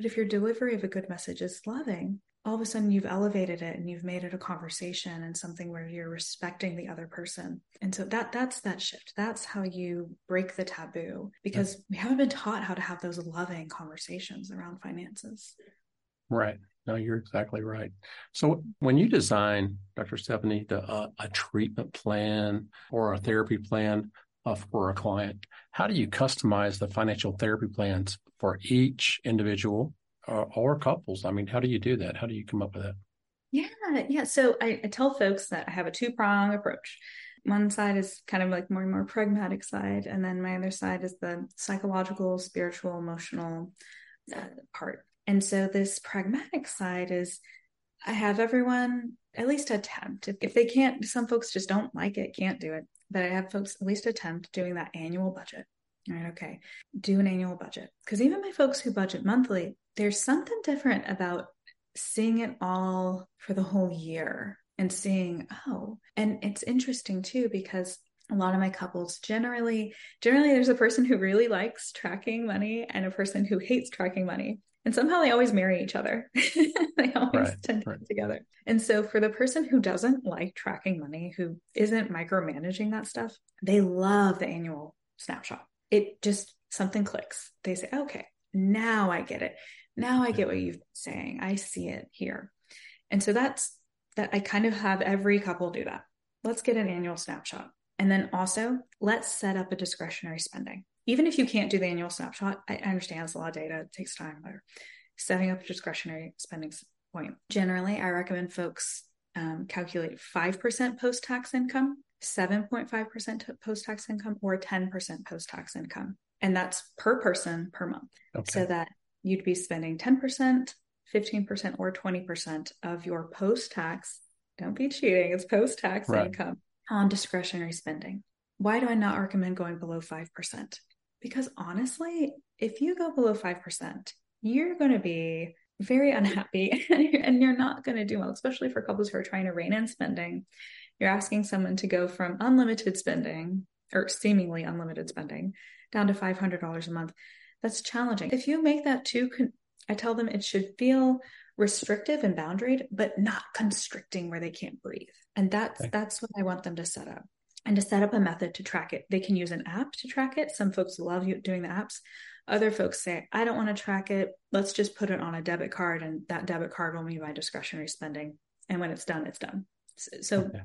But if your delivery of a good message is loving, all of a sudden you've elevated it and you've made it a conversation and something where you're respecting the other person. And so that that's that shift. That's how you break the taboo because we haven't been taught how to have those loving conversations around finances. Right. No, you're exactly right. So when you design, Dr. Stephanie, the, uh, a treatment plan or a therapy plan uh, for a client, how do you customize the financial therapy plans for each individual or, uh, or couples? I mean, how do you do that? How do you come up with that? Yeah, yeah. So I, I tell folks that I have a two prong approach. One side is kind of like more and more pragmatic side, and then my other side is the psychological, spiritual, emotional uh, part. And so this pragmatic side is I have everyone at least attempt. If, if they can't, some folks just don't like it, can't do it. But I have folks at least attempt doing that annual budget. Right. Okay. Do an annual budget. Because even my folks who budget monthly, there's something different about seeing it all for the whole year and seeing, oh, and it's interesting too, because a lot of my couples generally, generally there's a person who really likes tracking money and a person who hates tracking money. And somehow they always marry each other. they always right, tend to right. together. And so for the person who doesn't like tracking money, who isn't micromanaging that stuff, they love the annual snapshot it just something clicks. They say, okay, now I get it. Now I get what you've been saying. I see it here. And so that's that I kind of have every couple do that. Let's get an annual snapshot. And then also let's set up a discretionary spending. Even if you can't do the annual snapshot, I understand it's a lot of data, it takes time. But setting up a discretionary spending point. Generally, I recommend folks um, calculate 5% post tax income 7.5% post tax income or 10% post tax income. And that's per person per month. Okay. So that you'd be spending 10%, 15%, or 20% of your post tax. Don't be cheating, it's post tax right. income on discretionary spending. Why do I not recommend going below 5%? Because honestly, if you go below 5%, you're going to be very unhappy and you're not going to do well, especially for couples who are trying to rein in spending. You're asking someone to go from unlimited spending or seemingly unlimited spending down to $500 a month. That's challenging. If you make that too, con- I tell them it should feel restrictive and boundaried, but not constricting where they can't breathe. And that's okay. that's what I want them to set up. And to set up a method to track it. They can use an app to track it. Some folks love doing the apps. Other folks say, I don't want to track it. Let's just put it on a debit card, and that debit card will be my discretionary spending. And when it's done, it's done. So, okay.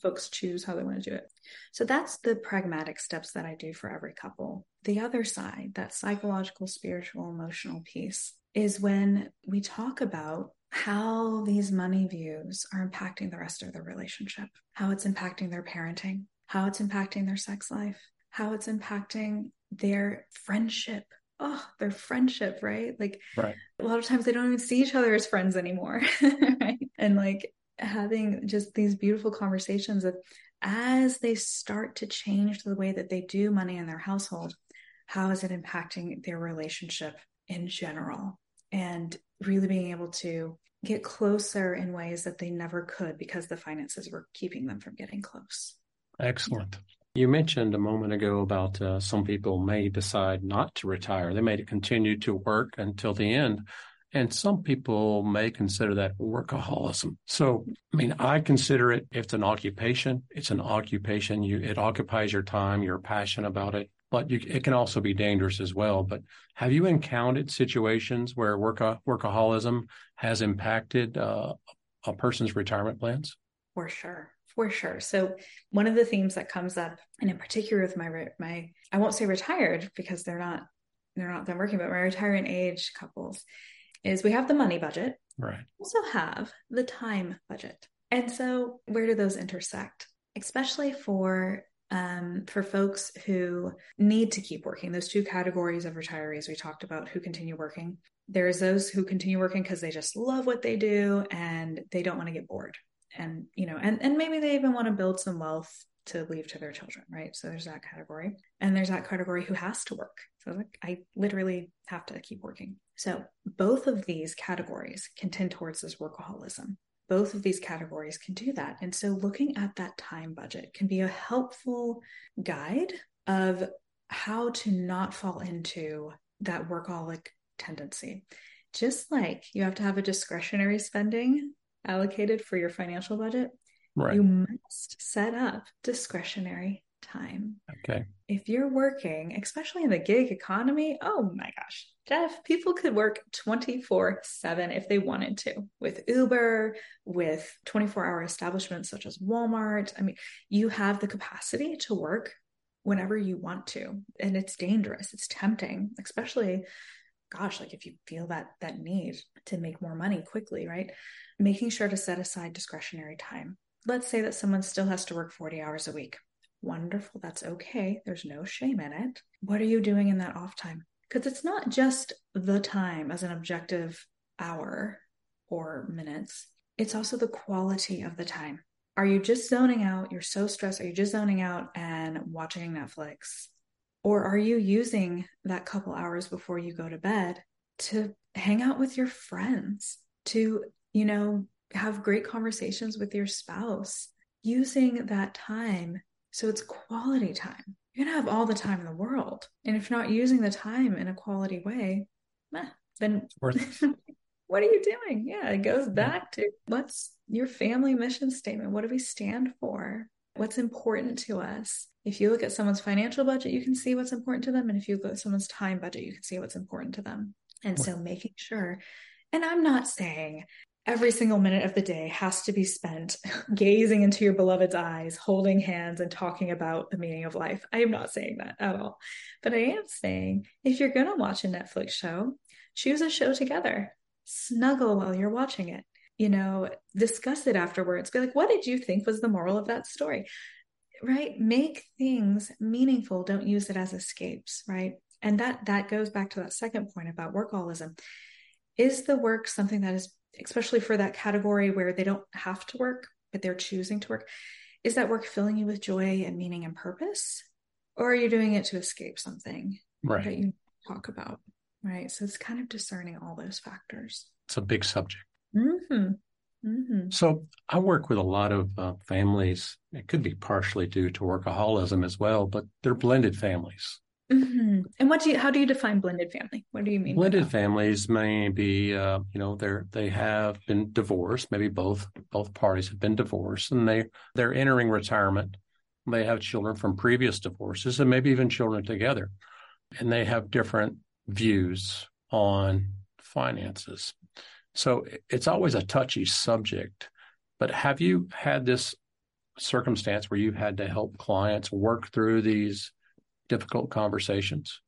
folks choose how they want to do it. So that's the pragmatic steps that I do for every couple. The other side, that psychological, spiritual, emotional piece, is when we talk about how these money views are impacting the rest of their relationship, how it's impacting their parenting, how it's impacting their sex life, how it's impacting their friendship, oh, their friendship, right? Like right. a lot of times they don't even see each other as friends anymore. right? And like having just these beautiful conversations of as they start to change the way that they do money in their household, how is it impacting their relationship in general? And really being able to get closer in ways that they never could because the finances were keeping them from getting close. Excellent. You mentioned a moment ago about uh, some people may decide not to retire. They may continue to work until the end. And some people may consider that workaholism. So, I mean, I consider it, if it's an occupation, it's an occupation. You, it occupies your time. You're passionate about it, but you, it can also be dangerous as well. But have you encountered situations where worka, workaholism has impacted uh, a person's retirement plans? For sure for sure. So one of the themes that comes up, and in particular with my my I won't say retired because they're not they're not done working, but my retirement age couples is we have the money budget. Right. Also have the time budget. And so where do those intersect? Especially for um, for folks who need to keep working, those two categories of retirees we talked about who continue working. There's those who continue working because they just love what they do and they don't want to get bored and you know and and maybe they even want to build some wealth to leave to their children right? So there's that category. And there's that category who has to work. So like i literally have to keep working. So both of these categories can tend towards this workaholism. Both of these categories can do that. And so looking at that time budget can be a helpful guide of how to not fall into that workaholic tendency. Just like you have to have a discretionary spending allocated for your financial budget, right. you must set up discretionary time. Okay. If you're working, especially in the gig economy, oh my gosh, Jeff, people could work 24 7 if they wanted to with Uber, with 24 hour establishments such as Walmart. I mean, you have the capacity to work whenever you want to. And it's dangerous, it's tempting, especially gosh like if you feel that that need to make more money quickly right? Making sure to set aside discretionary time. Let's say that someone still has to work 40 hours a week. Wonderful that's okay. There's no shame in it. What are you doing in that off time? Because it's not just the time as an objective hour or minutes. It's also the quality of the time. Are you just zoning out? You're so stressed. Are you just zoning out and watching netflix or are you using that couple hours before you go to bed to hang out with your friends, to, you know, have great conversations with your spouse, using that time so it's quality time? You're going to have all the time in the world. And if you're not using the time in a quality way, meh, then what are you doing? Yeah, it goes back to what's your family mission statement? What do we stand for? What's important to us? If you look at someone's financial budget, you can see what's important to them. And if you look at someone's time budget, you can see what's important to them. And so making sure, and I'm not saying every single minute of the day has to be spent gazing into your beloved's eyes, holding hands, and talking about the meaning of life. I am not saying that at all. But I am saying if you're going to watch a Netflix show, choose a show together, snuggle while you're watching it. You know, discuss it afterwards. Be like, what did you think was the moral of that story? Right? Make things meaningful. Don't use it as escapes right? And that that goes back to that second point about workaholism. Is the work something that is especially for that category where they don't have to work but they're choosing to work is that work filling you with joy and meaning and purpose? Or are you doing it to escape something right. that you talk about right? So it's kind of discerning all those factors. It's a big subject. Mm-hmm. Mm-hmm. So I work with a lot of uh, families. It could be partially due to workaholism as well, but they're blended families. Mm-hmm. And what do you? How do you define blended family? What do you mean? Blended families may be, uh, you know, they're they have been divorced. Maybe both both parties have been divorced, and they they're entering retirement. They have children from previous divorces, and maybe even children together, and they have different views on finances. So it's always a touchy subject. But have you had this circumstance where you've had to help clients work through these difficult conversations?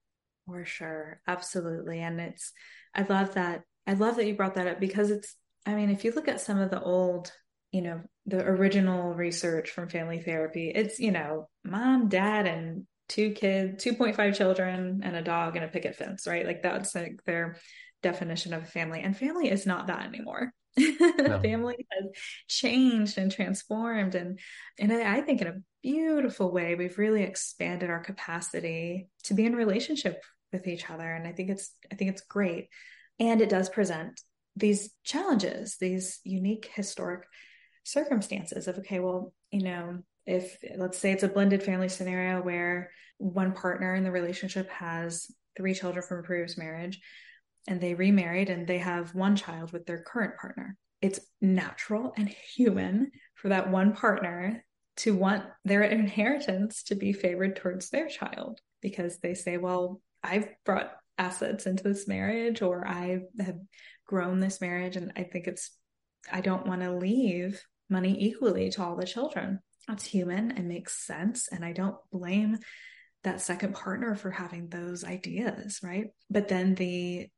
For sure. Absolutely. And it's, I love that. I love that you brought that up because it's, I mean, if you look at some of the old, you know, the original research from family therapy, it's, you know, mom, dad, and two kids, 2.5 children, and a dog and a picket fence, right? Like that's like their definition of a family. And family is not that anymore. No. family has changed and transformed. And, and I think in a beautiful way, we've really expanded our capacity to be in relationship with each other. And I think it's, I think it's great. And it does present these challenges, these unique historic circumstances of, okay, well, you know, if let's say it's a blended family scenario where one partner in the relationship has three children from a previous marriage and they remarried and they have one child with their current partner. It's natural and human for that one partner to want their inheritance to be favored towards their child because they say, well, I've brought assets into this marriage or I have grown this marriage and I think it's, I don't want to leave money equally to all the children. That's human and makes sense. And I don't blame that second partner for having those ideas, right? But then the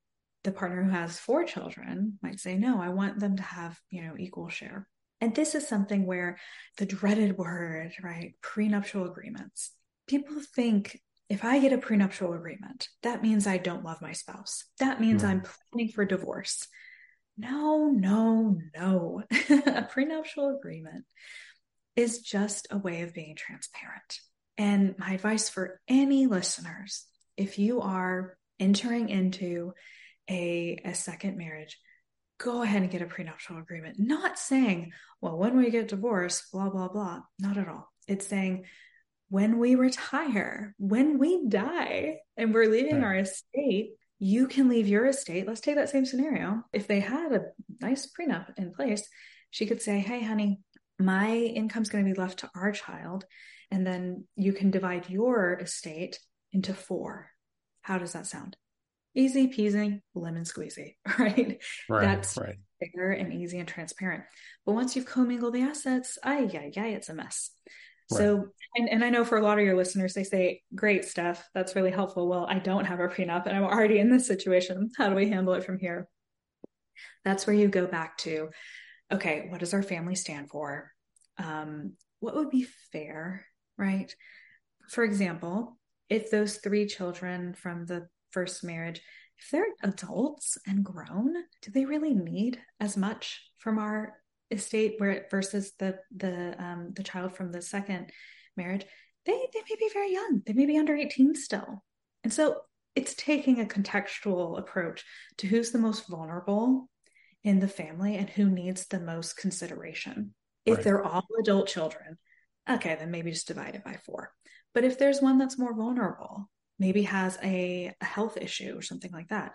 the partner who has four children might say, no, I want them to have, you know, equal share. And this is something where the dreaded word, right? Prenuptial agreements. People think if I get a prenuptial agreement, that means I don't love my spouse. That means I'm planning for divorce. No, no, no. a prenuptial agreement is just a way of being transparent. And my advice for any listeners, if you are entering into a, a second marriage, go ahead and get a prenuptial agreement. Not saying, well, when we get divorced, blah, blah, blah. Not at all. It's saying, when we retire, when we die, and we're leaving right. our estate, you can leave your estate. Let's take that same scenario. If they had a nice prenup in place, she could say, Hey, honey, my income's going to be left to our child. And then you can divide your estate into four. How does that sound? Easy peasy lemon squeezy, right? right That's right. fair and easy and transparent. But once you've commingled the assets, ay, yeah, yeah, it's a mess. Right. So, and, and I know for a lot of your listeners, they say, great stuff. That's really helpful. Well, I don't have a prenup and I'm already in this situation. How do we handle it from here? That's where you go back to, okay, what does our family stand for? Um, what would be fair, right? For example, if those three children from the first marriage, if they're adults and grown, do they really need as much from our estate where versus the the um the child from the second marriage? They they may be very young. They may be under 18 still. And so it's taking a contextual approach to who's the most vulnerable in the family and who needs the most consideration. If right. they're all adult children, okay, then maybe just divide it by four. But if there's one that's more vulnerable, maybe has a, a health issue or something like that.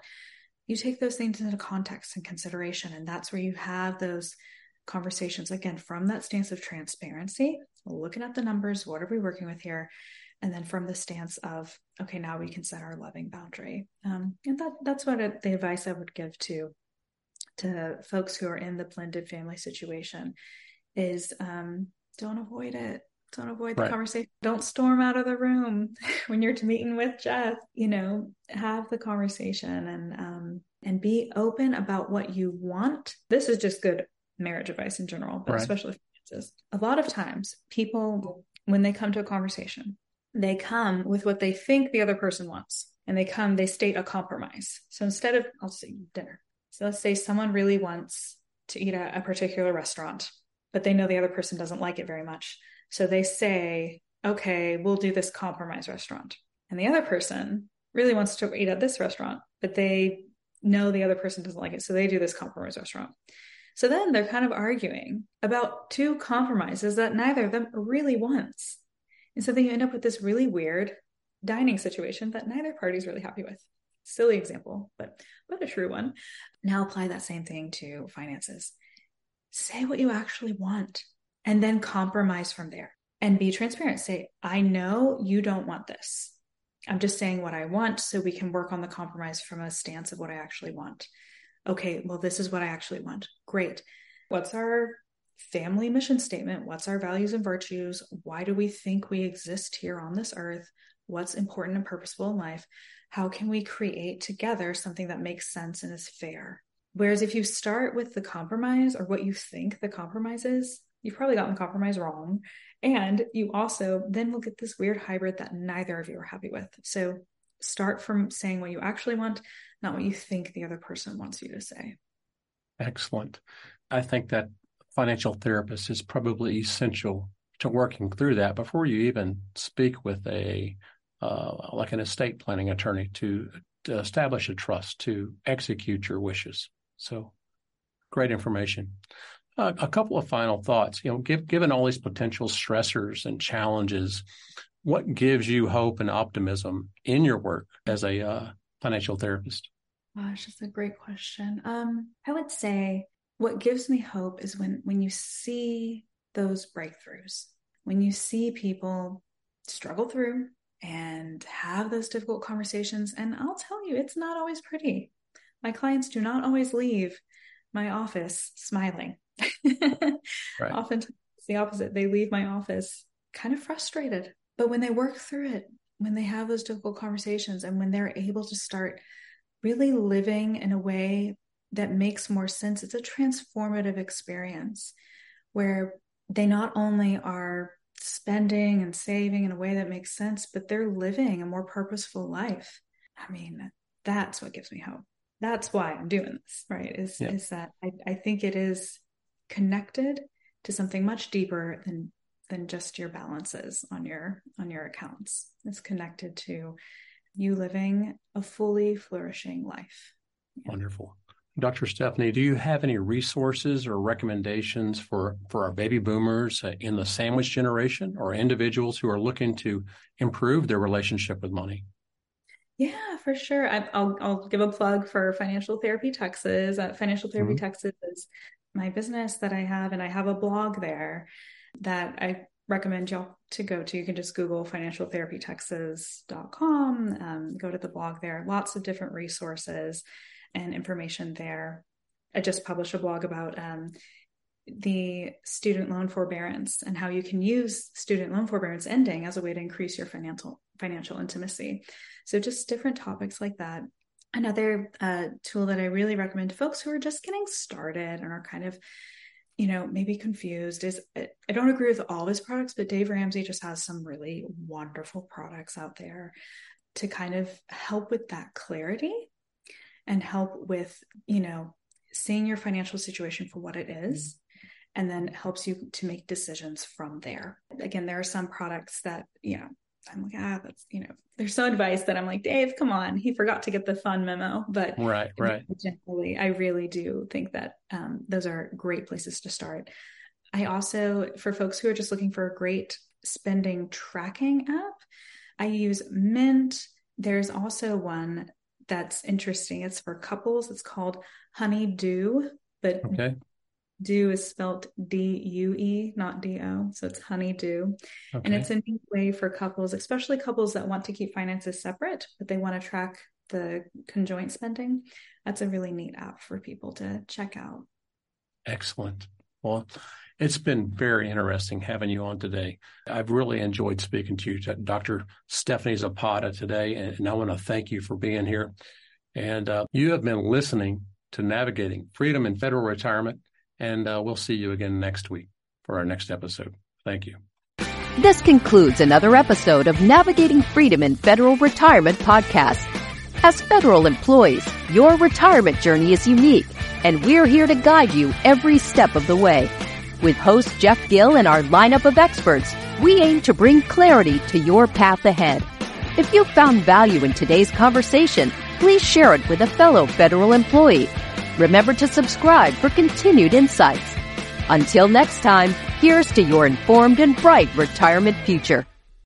You take those things into context and consideration. And that's where you have those conversations again from that stance of transparency, looking at the numbers, what are we working with here? And then from the stance of, okay, now we can set our loving boundary. Um, and that that's what it, the advice I would give to to folks who are in the blended family situation is um, don't avoid it don't avoid the right. conversation. Don't storm out of the room when you're meeting with Jeff. You know, have the conversation and um, and be open about what you want. This is just good marriage advice in general, but right. especially finances. A lot of times, people when they come to a conversation, they come with what they think the other person wants. And they come, they state a compromise. So instead of, I'll say dinner. So let's say someone really wants to eat at a particular restaurant, but they know the other person doesn't like it very much. So they say, okay, we'll do this compromise restaurant. And the other person really wants to eat at this restaurant, but they know the other person doesn't like it. So they do this compromise restaurant. So then they're kind of arguing about two compromises that neither of them really wants. And so then you end up with this really weird dining situation that neither party is really happy with. Silly example, but but a true one. Now apply that same thing to finances. Say what you actually want and then compromise from there and be transparent. Say, I know you don't want this. I'm just saying what I want so we can work on the compromise from a stance of what I actually want okay, well, this is what I actually want. Great. What's our family mission statement? What's our values and virtues? Why do we think we exist here on this earth? What's important and purposeful in life? How can we create together something that makes sense and is fair? Whereas if you start with the compromise or what you think the compromise is, you've probably gotten the compromise wrong. And you also then will get this weird hybrid that neither of you are happy with. So start from saying what you actually want, not what you think the other person wants you to say. Excellent. I think that financial therapist is probably essential to working through that before you even speak with a uh, like an estate planning attorney to, to establish a trust to execute your wishes. So great information. Uh, a couple of final thoughts. You know, give, given all these potential stressors and challenges, what gives you hope and optimism in your work as a uh, financial therapist? Gosh, that's a great question. Um, I would say what gives me hope is when when you see those breakthroughs, when you see people struggle through and have those difficult conversations. And I'll tell you, it's not always pretty. My clients do not always leave my office smiling. Right. Often it's the opposite. They leave my office kind of frustrated but when they work through it, when they have those difficult conversations, and when they're able to start really living in a way that makes more sense, it's a transformative experience where they not only are spending and saving in a way that makes sense, but they're living a more purposeful life. I mean, that's what gives me hope. That's why I'm doing this, right? Is yeah. is that I, I think it is connected to something much deeper than than just your balances on your on your accounts. It's connected to you living a fully flourishing life. Yeah. Wonderful. Dr. Stephanie, do you have any resources or recommendations for, for our baby boomers uh, in the sandwich generation or individuals who are looking to improve their relationship with money? Yeah, for sure. I, will I'll give a plug for Financial Therapy Texas. Uh, Financial Therapy mm-hmm. Texas is my business that I have, and I have a blog there that I recommend y'all to go to. You can just Google financialtherapytexas.com, um, go to the blog there. Lots of different resources and information there. I just published a blog about um, the student loan forbearance and how you can use student loan forbearance ending as a way to increase your financial financial intimacy. So just different topics like that. Another uh, tool that I really recommend to folks who are just getting started and are kind of you know, maybe confused is I don't agree with all his products, but Dave Ramsey just has some really wonderful products out there to kind of help with that clarity and help with, you know, seeing your financial situation for what it is, and then helps you to make decisions from there. Again, there are some products that, you know, I'm like, ah, that's, you know, there's some advice that I'm like, Dave, come on. He forgot to get the fun memo. But right, right. Generally, I really do think that um, those are great places to start. I also, for folks who are just looking for a great spending tracking app, I use Mint. There's also one that's interesting. It's for couples. It's called Honeydue, but okay. Dew is spelled D U E, not D O. So it's Honeydue. Okay. And it's a neat way for couples, especially couples that want to keep finances separate, but they want to track the conjoint spending. That's a really neat app for people to check out. Excellent. Well, it's been very interesting having you on today. I've really enjoyed speaking to you, Dr. Stephanie Zepeda, today, and I want to thank you for being here. And uh, you have been listening to Navigating Freedom in Federal Retirement and uh, we'll see you again next week for our next episode. Thank you. This concludes another episode of Navigating Freedom in Federal Retirement podcast. As federal employees, your retirement journey is unique, and we're here to guide you every step of the way. With host Jeff Gill and our lineup of experts, we aim to bring clarity to your path ahead. If you found value in today's conversation, please share it with a fellow federal employee. Remember to subscribe for continued insights. Until next time, here's to your informed and bright retirement future.